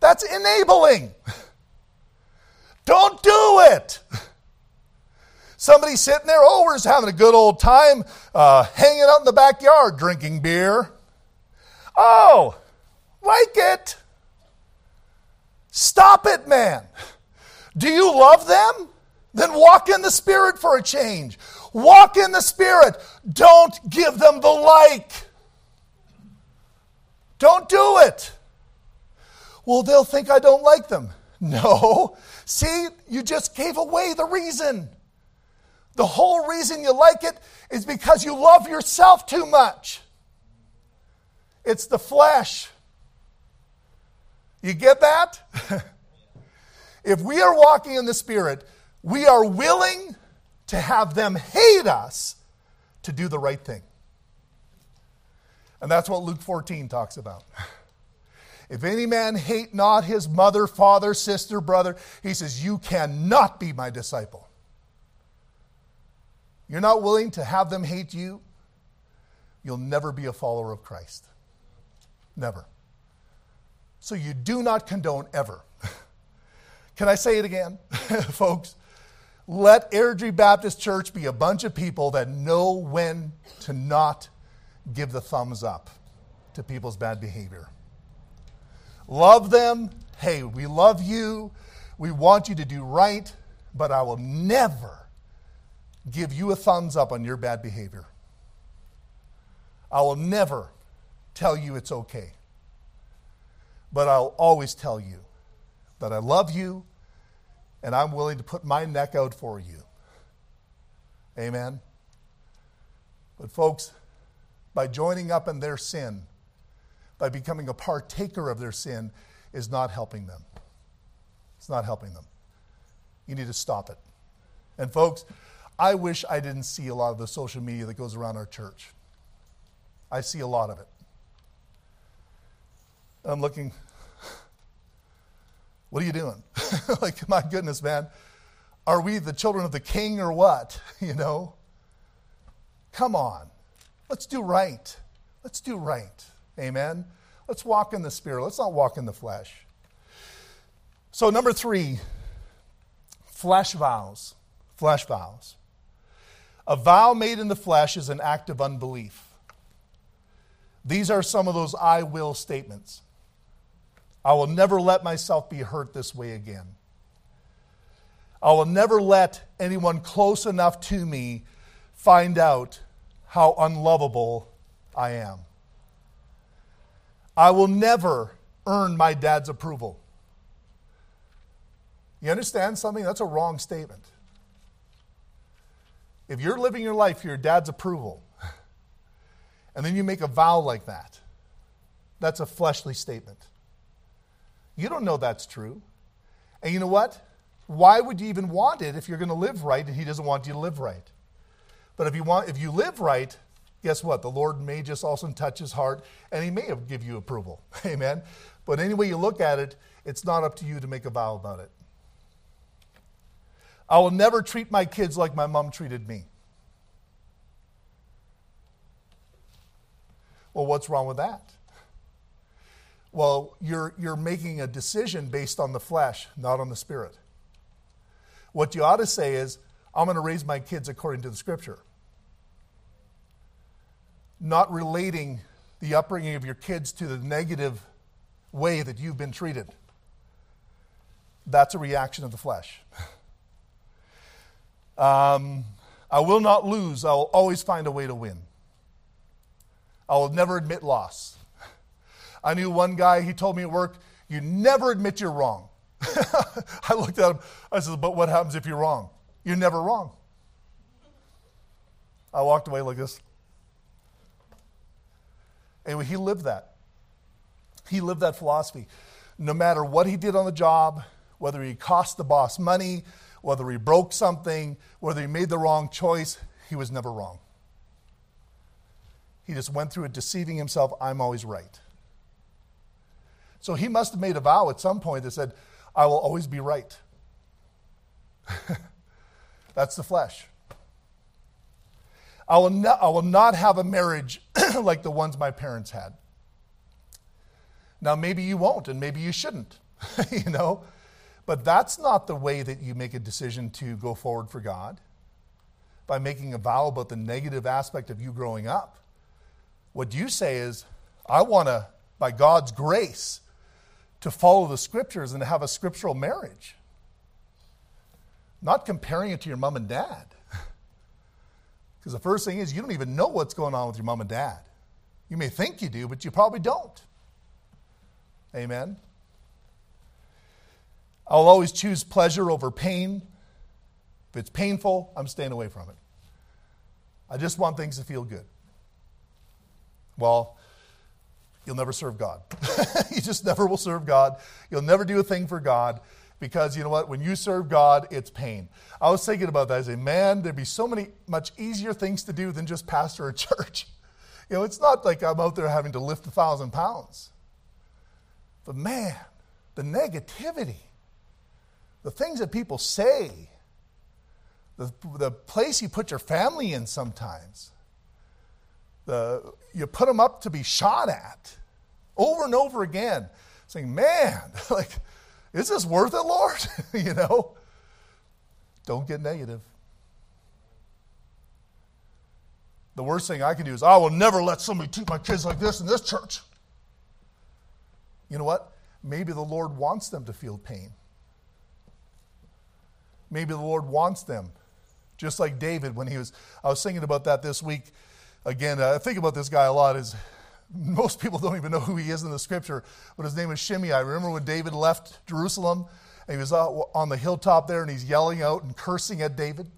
That's enabling. Don't do it. Somebody sitting there, oh, we're just having a good old time, uh, hanging out in the backyard drinking beer. Oh, like it. Stop it, man. Do you love them? Then walk in the Spirit for a change. Walk in the Spirit. Don't give them the like. Don't do it. Well, they'll think I don't like them. No. See, you just gave away the reason. The whole reason you like it is because you love yourself too much. It's the flesh. You get that? if we are walking in the Spirit, we are willing to have them hate us to do the right thing. And that's what Luke 14 talks about. If any man hate not his mother, father, sister, brother, he says, You cannot be my disciple. You're not willing to have them hate you, you'll never be a follower of Christ. Never. So you do not condone ever. Can I say it again, folks? Let Airdrie Baptist Church be a bunch of people that know when to not give the thumbs up to people's bad behavior. Love them. Hey, we love you. We want you to do right, but I will never give you a thumbs up on your bad behavior. I will never tell you it's okay. But I'll always tell you that I love you and I'm willing to put my neck out for you. Amen. But, folks, by joining up in their sin, by becoming a partaker of their sin, is not helping them. It's not helping them. You need to stop it. And, folks, I wish I didn't see a lot of the social media that goes around our church. I see a lot of it. I'm looking, what are you doing? like, my goodness, man. Are we the children of the king or what? You know? Come on. Let's do right. Let's do right. Amen. Let's walk in the spirit. Let's not walk in the flesh. So, number three, flesh vows. Flesh vows. A vow made in the flesh is an act of unbelief. These are some of those I will statements. I will never let myself be hurt this way again. I will never let anyone close enough to me find out how unlovable I am. I will never earn my dad's approval. You understand something? That's a wrong statement. If you're living your life for your dad's approval, and then you make a vow like that, that's a fleshly statement. You don't know that's true. And you know what? Why would you even want it if you're going to live right and he doesn't want you to live right? But if you want if you live right, guess what? The Lord may just also touch his heart and he may give you approval. Amen. But any way you look at it, it's not up to you to make a vow about it. I will never treat my kids like my mom treated me. Well, what's wrong with that? Well, you're, you're making a decision based on the flesh, not on the spirit. What you ought to say is, I'm going to raise my kids according to the scripture. Not relating the upbringing of your kids to the negative way that you've been treated. That's a reaction of the flesh. Um, I will not lose. I will always find a way to win. I will never admit loss. I knew one guy, he told me at work, you never admit you're wrong. I looked at him, I said, but what happens if you're wrong? You're never wrong. I walked away like this. Anyway, he lived that. He lived that philosophy. No matter what he did on the job, whether he cost the boss money, whether he broke something, whether he made the wrong choice, he was never wrong. He just went through it deceiving himself, I'm always right. So he must have made a vow at some point that said, I will always be right. That's the flesh. I will, not, I will not have a marriage like the ones my parents had. Now, maybe you won't, and maybe you shouldn't, you know? But that's not the way that you make a decision to go forward for God by making a vow about the negative aspect of you growing up. What you say is, I want to, by God's grace, to follow the scriptures and to have a scriptural marriage. Not comparing it to your mom and dad. Because the first thing is, you don't even know what's going on with your mom and dad. You may think you do, but you probably don't. Amen. I'll always choose pleasure over pain. If it's painful, I'm staying away from it. I just want things to feel good. Well, you'll never serve God. you just never will serve God. You'll never do a thing for God because you know what? When you serve God, it's pain. I was thinking about that. I say, man, there'd be so many much easier things to do than just pastor a church. You know, it's not like I'm out there having to lift a thousand pounds. But man, the negativity the things that people say, the, the place you put your family in sometimes, the, you put them up to be shot at over and over again, saying, Man, like, is this worth it, Lord? you know? Don't get negative. The worst thing I can do is, I will never let somebody treat my kids like this in this church. You know what? Maybe the Lord wants them to feel pain. Maybe the Lord wants them. Just like David when he was, I was thinking about that this week. Again, I think about this guy a lot. Is most people don't even know who he is in the scripture, but his name is Shimei. I remember when David left Jerusalem and he was on the hilltop there and he's yelling out and cursing at David.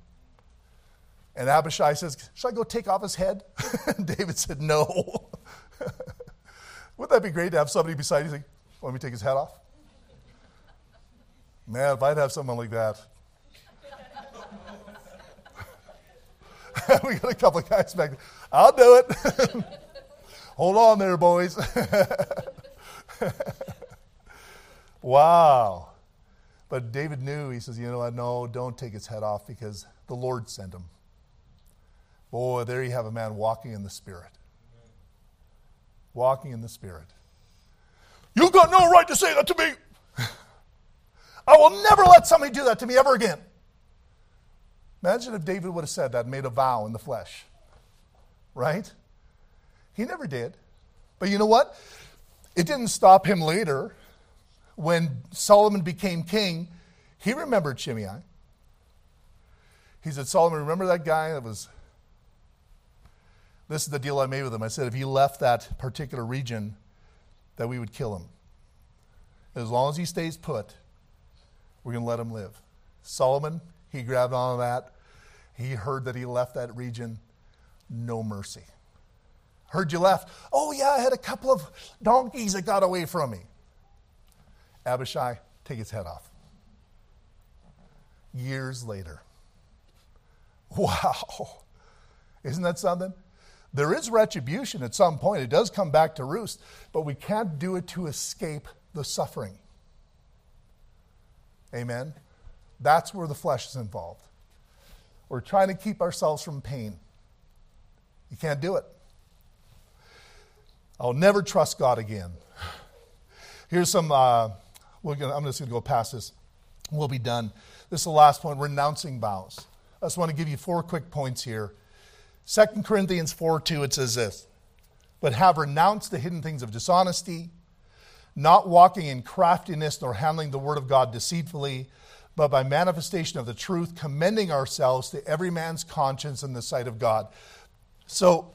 And Abishai says, Should I go take off his head? David said, No. Wouldn't that be great to have somebody beside you say, Want me take his head off? Man, if I'd have someone like that, we got a couple of guys back there. I'll do it. Hold on there, boys. wow. But David knew, he says, you know what? No, don't take his head off because the Lord sent him. Boy, there you have a man walking in the Spirit. Walking in the Spirit. You've got no right to say that to me. I will never let somebody do that to me ever again. Imagine if David would have said that, made a vow in the flesh. Right? He never did. But you know what? It didn't stop him later. When Solomon became king, he remembered Shimei. He said, Solomon, remember that guy that was. This is the deal I made with him. I said, if he left that particular region, that we would kill him. As long as he stays put, We're going to let him live. Solomon, he grabbed on to that. He heard that he left that region. No mercy. Heard you left. Oh, yeah, I had a couple of donkeys that got away from me. Abishai, take his head off. Years later. Wow. Isn't that something? There is retribution at some point. It does come back to roost, but we can't do it to escape the suffering. Amen? That's where the flesh is involved. We're trying to keep ourselves from pain. You can't do it. I'll never trust God again. Here's some, uh, gonna, I'm just going to go past this. We'll be done. This is the last point renouncing vows. I just want to give you four quick points here 2 Corinthians 4 2, it says this But have renounced the hidden things of dishonesty, not walking in craftiness nor handling the word of God deceitfully, but by manifestation of the truth, commending ourselves to every man's conscience in the sight of God. So,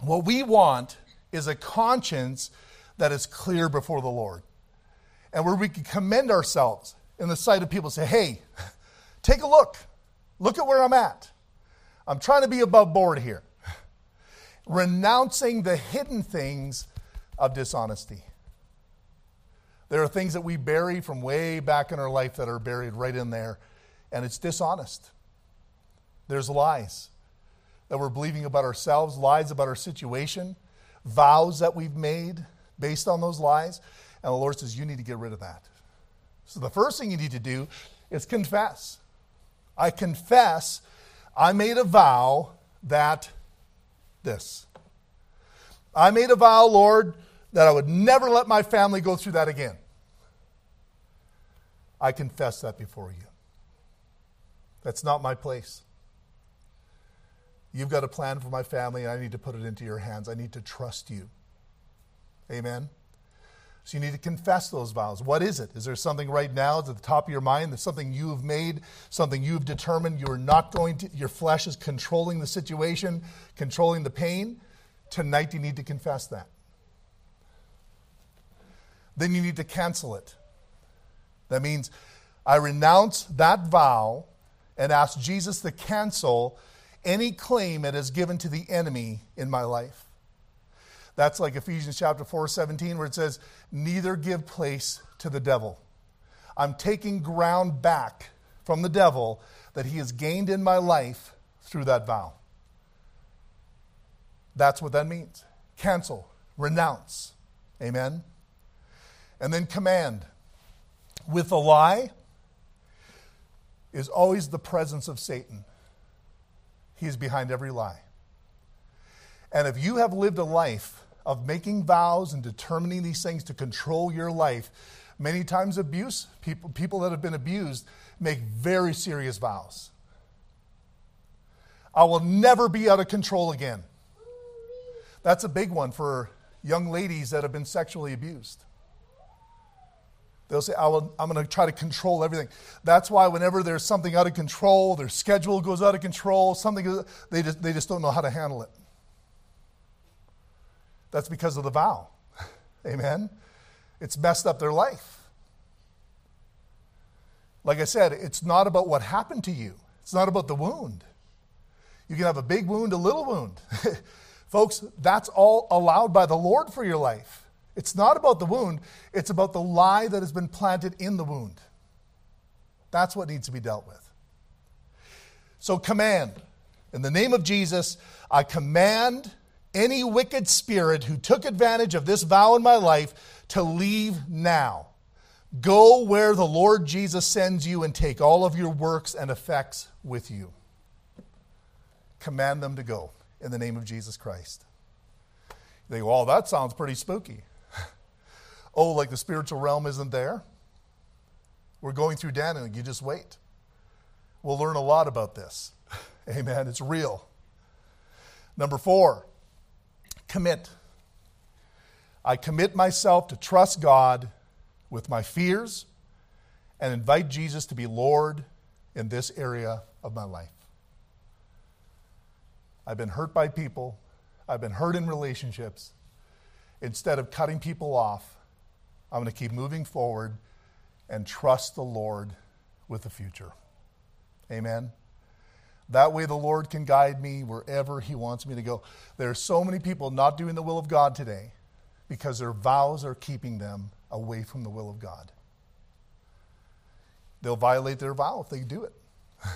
what we want is a conscience that is clear before the Lord. And where we can commend ourselves in the sight of people, say, hey, take a look. Look at where I'm at. I'm trying to be above board here. Renouncing the hidden things of dishonesty. There are things that we bury from way back in our life that are buried right in there, and it's dishonest. There's lies that we're believing about ourselves, lies about our situation, vows that we've made based on those lies. And the Lord says, You need to get rid of that. So the first thing you need to do is confess. I confess I made a vow that this. I made a vow, Lord, that I would never let my family go through that again. I confess that before you. That's not my place. You've got a plan for my family, and I need to put it into your hands. I need to trust you. Amen. So you need to confess those vows. What is it? Is there something right now at the top of your mind? There's something you have made, something you've determined you're not going to, your flesh is controlling the situation, controlling the pain? Tonight you need to confess that. Then you need to cancel it. That means I renounce that vow and ask Jesus to cancel any claim it has given to the enemy in my life. That's like Ephesians chapter 4, 17, where it says, Neither give place to the devil. I'm taking ground back from the devil that he has gained in my life through that vow. That's what that means. Cancel, renounce. Amen. And then command. With a lie is always the presence of Satan. He's behind every lie. And if you have lived a life of making vows and determining these things to control your life. Many times, abuse, people, people that have been abused make very serious vows. I will never be out of control again. That's a big one for young ladies that have been sexually abused. They'll say, I will, I'm going to try to control everything. That's why whenever there's something out of control, their schedule goes out of control, something, they just, they just don't know how to handle it. That's because of the vow. Amen. It's messed up their life. Like I said, it's not about what happened to you, it's not about the wound. You can have a big wound, a little wound. Folks, that's all allowed by the Lord for your life. It's not about the wound, it's about the lie that has been planted in the wound. That's what needs to be dealt with. So, command. In the name of Jesus, I command any wicked spirit who took advantage of this vow in my life to leave now. Go where the Lord Jesus sends you and take all of your works and effects with you. Command them to go in the name of Jesus Christ. They go, oh, that sounds pretty spooky. Oh, like the spiritual realm isn't there? We're going through Daniel. You just wait. We'll learn a lot about this. Amen. It's real. Number four, commit. I commit myself to trust God with my fears and invite Jesus to be Lord in this area of my life. I've been hurt by people, I've been hurt in relationships. Instead of cutting people off, I'm going to keep moving forward and trust the Lord with the future. Amen. That way, the Lord can guide me wherever He wants me to go. There are so many people not doing the will of God today because their vows are keeping them away from the will of God. They'll violate their vow if they do it.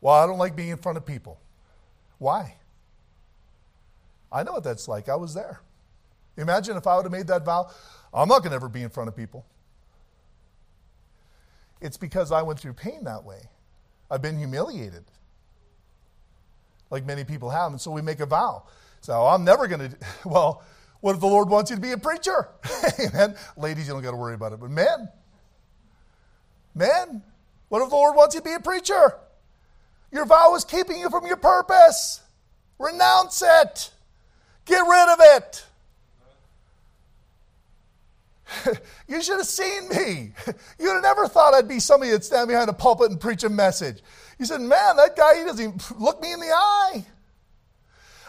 well, I don't like being in front of people. Why? I know what that's like. I was there. Imagine if I would have made that vow, I'm not going to ever be in front of people. It's because I went through pain that way. I've been humiliated, like many people have. And so we make a vow. So I'm never going to, well, what if the Lord wants you to be a preacher? Amen. Ladies, you don't got to worry about it. But men, men, what if the Lord wants you to be a preacher? Your vow is keeping you from your purpose. Renounce it. Get rid of it. you should have seen me. You'd have never thought I'd be somebody that'd stand behind a pulpit and preach a message. You said, Man, that guy, he doesn't even look me in the eye.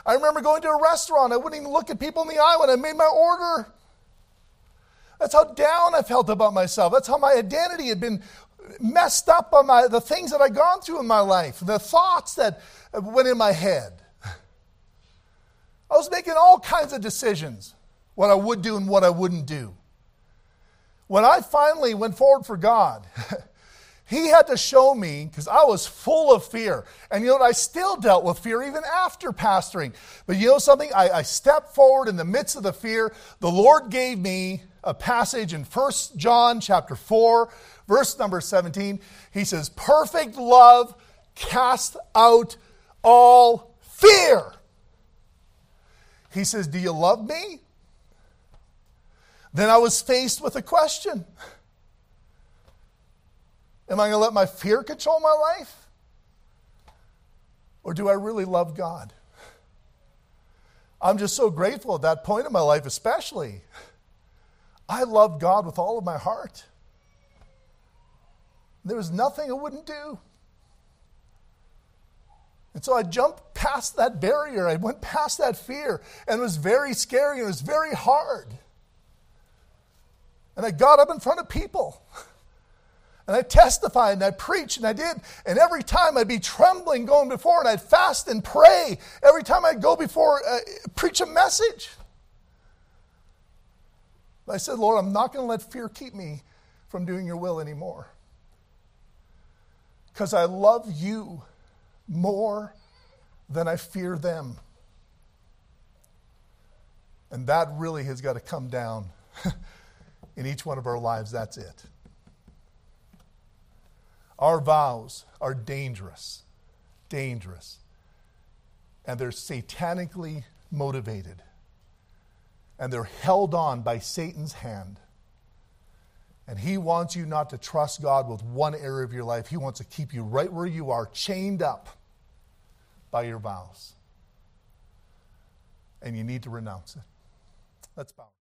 I remember going to a restaurant. I wouldn't even look at people in the eye when I made my order. That's how down I felt about myself. That's how my identity had been messed up by my, the things that I'd gone through in my life, the thoughts that went in my head. I was making all kinds of decisions what I would do and what I wouldn't do. When I finally went forward for God, He had to show me because I was full of fear. And you know I still dealt with fear even after pastoring. But you know something? I, I stepped forward in the midst of the fear. The Lord gave me a passage in 1 John chapter 4, verse number 17. He says, Perfect love casts out all fear. He says, Do you love me? Then I was faced with a question Am I going to let my fear control my life? Or do I really love God? I'm just so grateful at that point in my life, especially. I loved God with all of my heart. There was nothing I wouldn't do. And so I jumped past that barrier. I went past that fear. And it was very scary and it was very hard. And I got up in front of people. And I testified and I preached and I did. And every time I'd be trembling going before and I'd fast and pray. Every time I'd go before, uh, preach a message. But I said, Lord, I'm not going to let fear keep me from doing your will anymore. Because I love you more than I fear them. And that really has got to come down in each one of our lives. That's it. Our vows are dangerous, dangerous. And they're satanically motivated. And they're held on by Satan's hand. And he wants you not to trust God with one area of your life. He wants to keep you right where you are, chained up by your vows. And you need to renounce it. Let's bow.